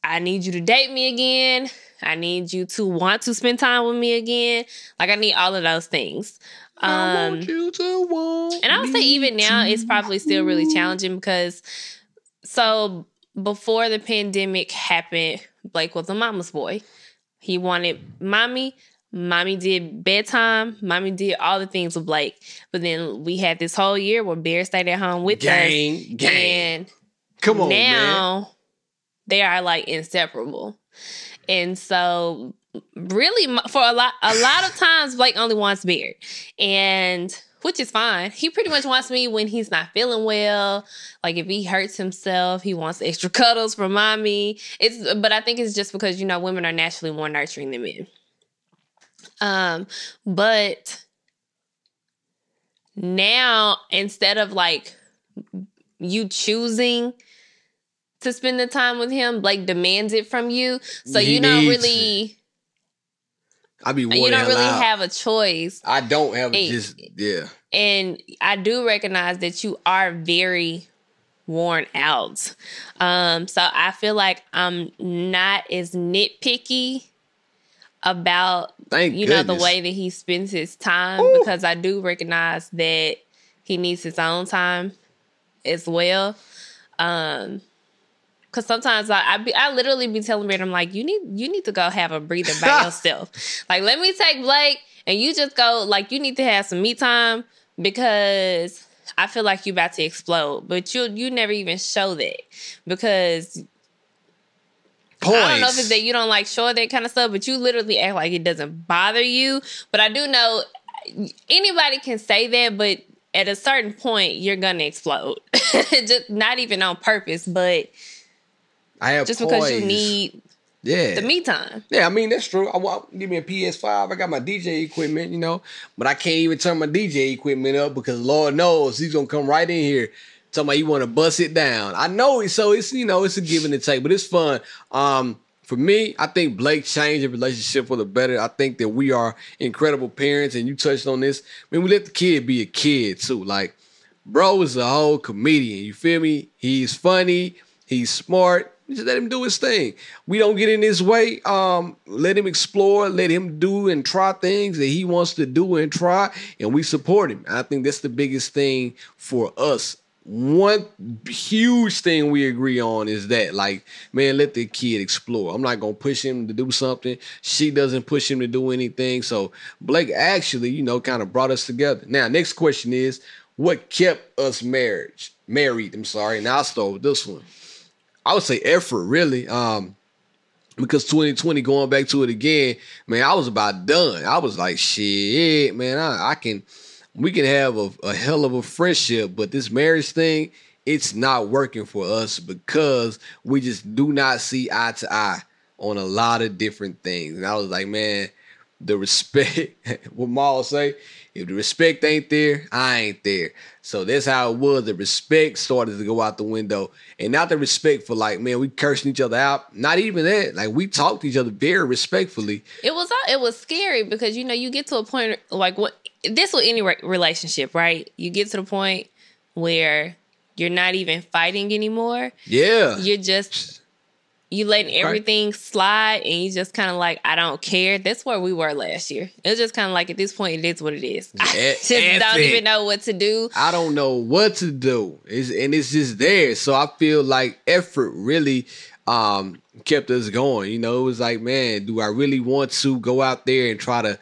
I need you to date me again. I need you to want to spend time with me again. Like I need all of those things. I Um, want you to want. and I would say even now it's probably still really challenging because so before the pandemic happened, Blake was a mama's boy. He wanted mommy. Mommy did bedtime. Mommy did all the things with Blake. But then we had this whole year where Bear stayed at home with Gang, us. gang. And Come on, man. now they are like inseparable. And so really for a lot a lot of times Blake only wants beard. And which is fine. He pretty much wants me when he's not feeling well. Like if he hurts himself, he wants extra cuddles from mommy. It's but I think it's just because you know women are naturally more nurturing than men. Um, but now instead of like you choosing to spend the time with him, Blake demands it from you. So He you don't really I be you don't really have a choice. I don't have Hey. just yeah. And I do recognize that you are very worn out. Um, so I feel like I'm not as nitpicky about Thank you know the way that he spends his time because I do recognize that he needs his own time as well. Um Cause sometimes I I, be, I literally be telling Brandon, I'm like, you need you need to go have a breather by yourself. Like, let me take Blake and you just go. Like, you need to have some me time because I feel like you're about to explode. But you you never even show that because. I don't know if it's that you don't like show that kind of stuff, but you literally act like it doesn't bother you. But I do know anybody can say that, but at a certain point, you're gonna explode. just not even on purpose, but I have just because you need yeah the me time. Yeah, I mean that's true. I want give me a PS5. I got my DJ equipment, you know, but I can't even turn my DJ equipment up because Lord knows he's gonna come right in here talking about you want to bust it down. I know it, so it's you know it's a give and a take, but it's fun. Um, for me, I think Blake changed the relationship for the better. I think that we are incredible parents, and you touched on this. I mean, we let the kid be a kid too. Like, bro is a whole comedian. You feel me? He's funny. He's smart. Just let him do his thing. We don't get in his way. Um, let him explore. Let him do and try things that he wants to do and try, and we support him. I think that's the biggest thing for us. One huge thing we agree on is that, like, man, let the kid explore. I'm not gonna push him to do something. She doesn't push him to do anything. So Blake actually, you know, kind of brought us together. Now, next question is, what kept us marriage married? I'm sorry. Now I stole this one. I would say effort, really. Um, because 2020, going back to it again, man, I was about done. I was like, shit, man, I, I can, we can have a, a hell of a friendship, but this marriage thing, it's not working for us because we just do not see eye to eye on a lot of different things. And I was like, man, the respect, what Maul say, if the respect ain't there, I ain't there. So that's how it was. The respect started to go out the window. And not the respect for like, man, we cursing each other out. Not even that. Like we talked to each other very respectfully. It was uh, it was scary because you know you get to a point like what this with any re- relationship, right? You get to the point where you're not even fighting anymore. Yeah. You're just you letting everything slide and you just kind of like I don't care. That's where we were last year. It was just kind of like at this point it is what it is. I just F don't it. even know what to do. I don't know what to do. It's, and it's just there. So I feel like effort really um, kept us going. You know, it was like, man, do I really want to go out there and try to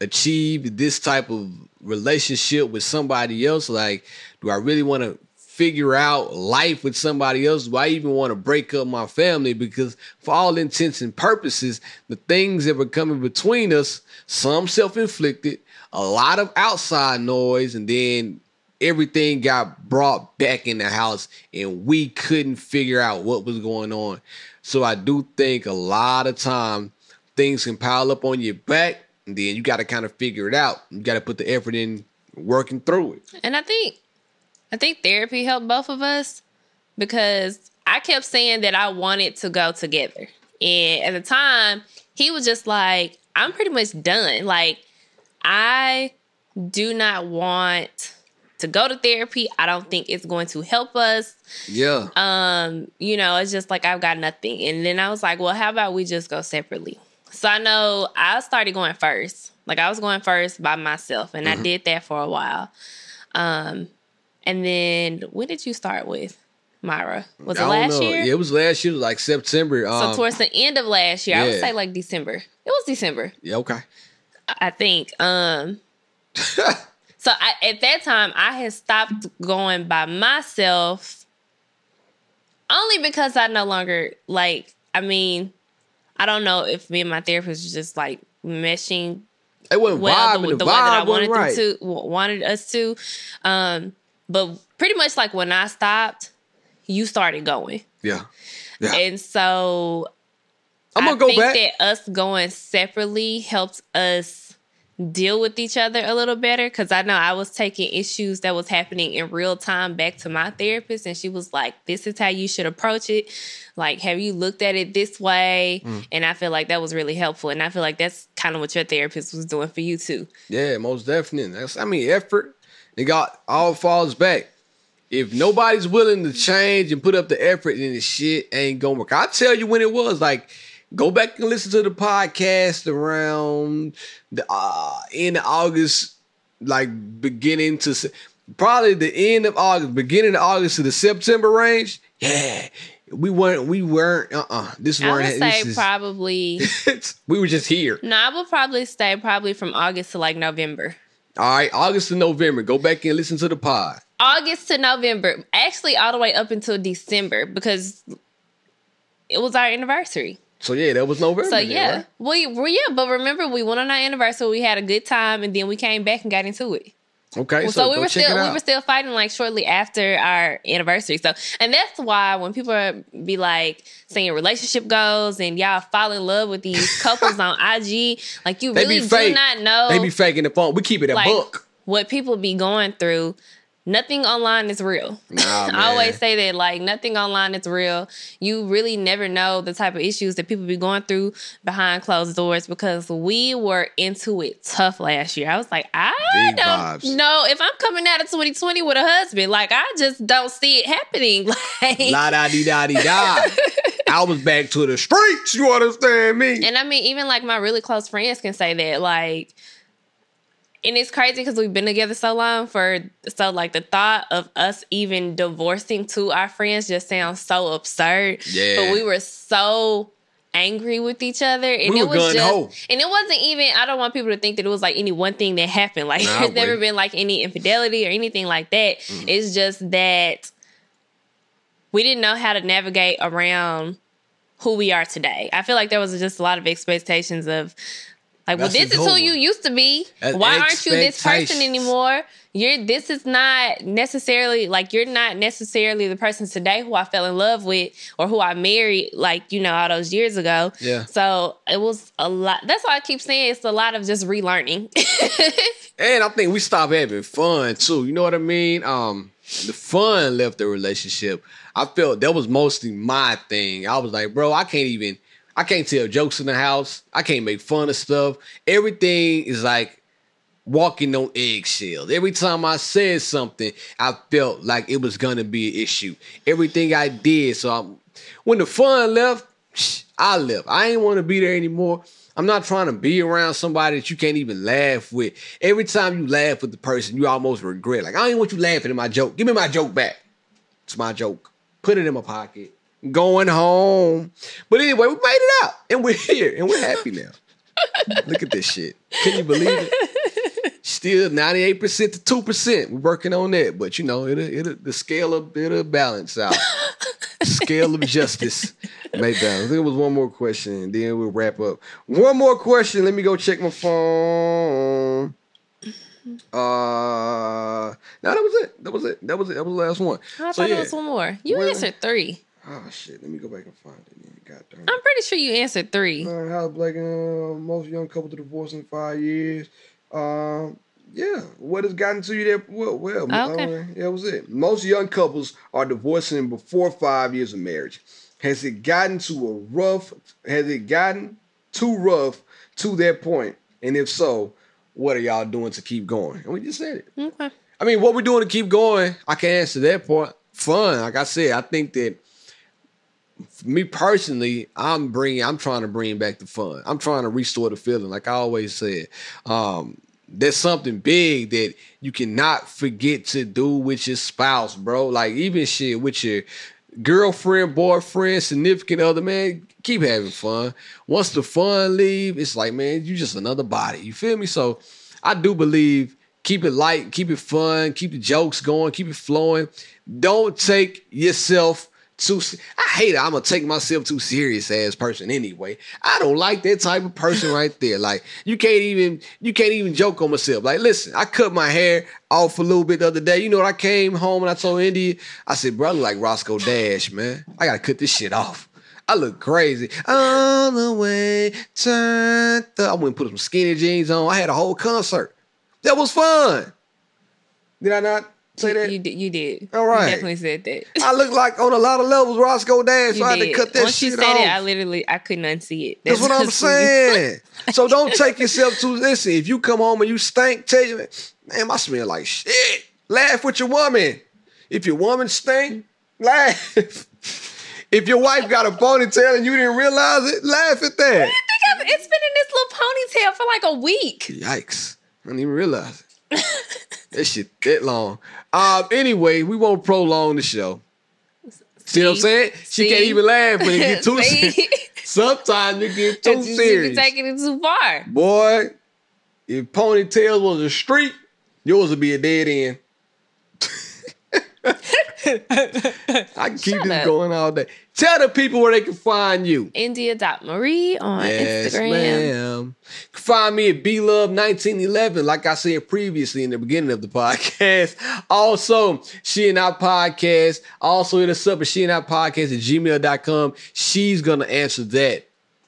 achieve this type of relationship with somebody else? Like, do I really want to figure out life with somebody else? Do I even want to break up my family? Because for all intents and purposes, the things that were coming between us, some self-inflicted, a lot of outside noise, and then everything got brought back in the house and we couldn't figure out what was going on. So I do think a lot of time things can pile up on your back and then you got to kind of figure it out. You got to put the effort in working through it. And I think I think therapy helped both of us because I kept saying that I wanted to go together. And at the time, he was just like, I'm pretty much done. Like, I do not want to go to therapy. I don't think it's going to help us. Yeah. Um, you know, it's just like I've got nothing. And then I was like, well, how about we just go separately? So I know I started going first. Like I was going first by myself, and I did that for a while. Um, and then when did you start with Myra? Was it last know. year? Yeah, it was last year, like September. So Um, towards the end of last year, I would say like December. It was December. yeah, okay. I think. Um so I, at that time I had stopped going by myself only because I no longer like I mean, I don't know if me and my therapist was just like meshing It wasn't well vibing. the, The, the way that I wanted right. them to wanted us to. Um but pretty much like when I stopped, you started going. Yeah. Yeah. And so I'm gonna go think back. that us going separately helps us deal with each other a little better because I know I was taking issues that was happening in real time back to my therapist, and she was like, "This is how you should approach it. Like, have you looked at it this way?" Mm. And I feel like that was really helpful, and I feel like that's kind of what your therapist was doing for you too. Yeah, most definitely. That's I mean, effort. It got all falls back. If nobody's willing to change and put up the effort, then the shit ain't gonna work. I tell you when it was like. Go back and listen to the podcast around the uh, end of August, like beginning to probably the end of August, beginning of August to the September range. Yeah, we weren't. We weren't. Uh. uh This I would weren't. say is- probably we were just here. no. I would probably stay probably from August to like November. All right, August to November. Go back and listen to the pod. August to November, actually all the way up until December because it was our anniversary. So yeah, that was November. So then, yeah, right? we, we yeah, but remember we went on our anniversary, we had a good time, and then we came back and got into it. Okay, so, so, we were still we were still fighting like shortly after our anniversary. So and that's why when people are- be like saying relationship goals and y'all fall in love with these couples on IG, like you really do not know They be faking the phone. We keep it a like book. what people be going through. Nothing online is real. Nah. I always say that like nothing online is real. You really never know the type of issues that people be going through behind closed doors because we were into it tough last year. I was like, I don't vibes. know if I'm coming out of 2020 with a husband. Like I just don't see it happening. Like La da di da di da. I was back to the streets. You understand me? And I mean, even like my really close friends can say that. Like, and it's crazy because we've been together so long. For so like the thought of us even divorcing to our friends just sounds so absurd. Yeah. But we were so angry with each other, and We it was just, and it wasn't even. I don't want people to think that it was like any one thing that happened. Like, Nah, there's never wait. been like any infidelity or anything like that. Mm. It's just that we didn't know how to navigate around who we are today. I feel like there was just a lot of expectations of like, well, this is who you used to be. Why aren't you this person anymore? You're this is not necessarily like you're not necessarily the person today who I fell in love with or who I married like, you know, all those years ago. Yeah. So it was a lot that's why I keep saying it's a lot of just relearning. And I think we stopped having fun too. You know what I mean? Um, the fun left the relationship. I felt that was mostly my thing. I was like, bro, I can't even I can't tell jokes in the house. I can't make fun of stuff. Everything is like walking on eggshells. Every time I said something, I felt like it was gonna be an issue. Everything I did. So I'm, when the fun left, I left. I ain't want to be there anymore. I'm not trying to be around somebody that you can't even laugh with. Every time you laugh with the person, you almost regret. Like, I ain't want you laughing at my joke. Give me my joke back. It's my joke. Put it in my pocket. Going home. But anyway, we made it out and we're here and we're happy now. Look at this shit. Can you believe it? Still 98% to 2%. We're working on that. But you know, it'll, it'll the scale of it'll balance out. scale of justice may balance. I think it was one more question, and then we'll wrap up. One more question. Let me go check my phone. Uh no, that was it. That was it. That was it. That was the last one. I So, thought yeah. there was one more. You Where- answered three. Oh shit. Let me go back and find it. Man. God darn it. I'm pretty sure you answered three. Uh, how black uh, most young couple to divorce in five years. Um, yeah, what has gotten to you there? Well, well Okay. uh, that was it. Most young couples are divorcing before five years of marriage. Has it gotten to a rough? Has it gotten too rough to that point? And if so, what are y'all doing to keep going? And we just said it. Okay. I mean, what we're doing to keep going, I can answer that part. Fun, like I said, I think that for me personally, I'm bringing, I'm trying to bring back the fun. I'm trying to restore the feeling, like I always said. Um, there's something big that you cannot forget to do with your spouse, bro. Like even shit with your girlfriend, boyfriend, significant other, man. Keep having fun. Once the fun leave, it's like, man, you just another body. You feel me? So I do believe keep it light, keep it fun, keep the jokes going, keep it flowing. Don't take yourself too. I hate it. I'm gonna take myself too serious as person anyway. I don't like that type of person right there. Like you can't even you can't even joke on myself. Like listen, I cut my hair off a little bit the other day. You know what? I came home and I told India, I said, bro, I look like Roscoe Dash, man. I gotta cut this shit off. I look crazy. All the way turned. I went and put some skinny jeans on. I had a whole concert. That was fun. Did I not say that? You did. You did. All right. You definitely said that. I look like on a lot of levels Roscoe Dash, so You I had to cut that Once shit you said off. it, I literally I couldn't unsee it. That's what I'm saying. so don't take yourself too. Listen, if you come home and you stink, tell you, man, I smell like shit. Laugh with your woman. If your woman stink, laugh. if your wife got a ponytail and you didn't realize it, laugh at that. I think I've- it's been in this little ponytail for like a week. Yikes. I didn't even realize it. that shit that long. Um, anyway, we won't prolong the show. See what I'm See? saying? She can't even laugh when it get too serious. Sometimes it get too You- You serious. be taking it too far. Boy, if ponytails was a street, yours would be a dead end. I can keep Shut this up. going all day. Tell the people where they can find you. India.Marie on Yes, Instagram. ma'am. Find me at B Love 1911, like I said previously in the beginning of the podcast. Also, She and I podcast. Also, hit us up at She and I podcast at gmail.com. She's going to answer that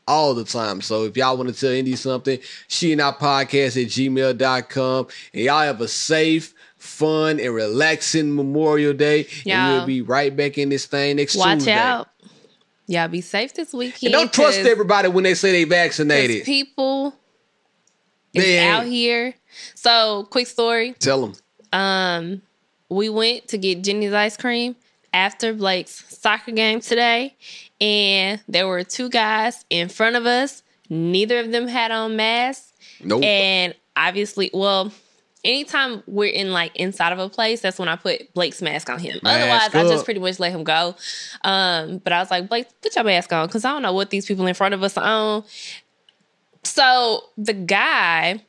all the time. So if y'all want to tell Indy something, She and I podcast at gmail.com. And y'all have a safe, fun, and relaxing Memorial Day. And we'll be right back in this thing next week. Watch Tuesday. out. Y'all be safe this weekend. And don't trust everybody when they say they vaccinated. people is out here. So, quick story. Tell them. Um, we went to get Jenny's ice cream after Blake's soccer game today, and there were two guys in front of us. Neither of them had on masks, Nope. and obviously, well, anytime we're in like inside of a place, that's when I put Blake's mask on him. Mask Otherwise, I just pretty much let him go. Um, but I was like, Blake, put your mask on because I don't know what these people in front of us are on. So the guy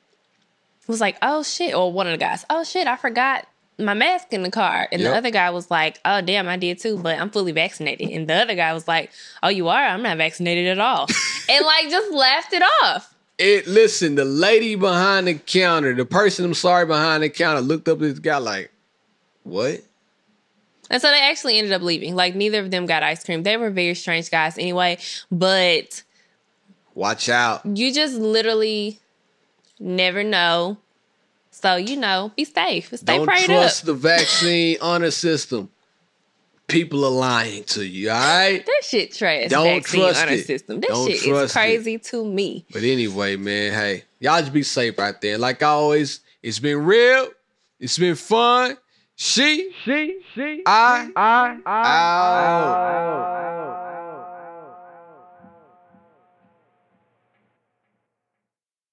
was like, "Oh shit!" Or one of the guys, "Oh shit! I forgot my mask in the car." And Yep. the other guy was like, "Oh damn, I did too, but I'm fully vaccinated." And the other guy was like, "Oh, you are? I'm not vaccinated at all," and like just laughed it off. It listen, the lady behind the counter, the person I'm sorry behind the counter looked up at this guy like, what? And so they actually ended up leaving. Like neither of them got ice cream. They were very strange guys anyway. But Watch out. you just literally never know. So you know, be safe. Stay Don't prayed trust up. the vaccine honor system. People are lying to you, all right? That shit trash. Don't vaccine trust honor it. system. That Don't shit trust is crazy to me. But anyway, man, hey, y'all just be safe out there. Like always, it's been real. It's been fun. She, she, she, I, I, I, out.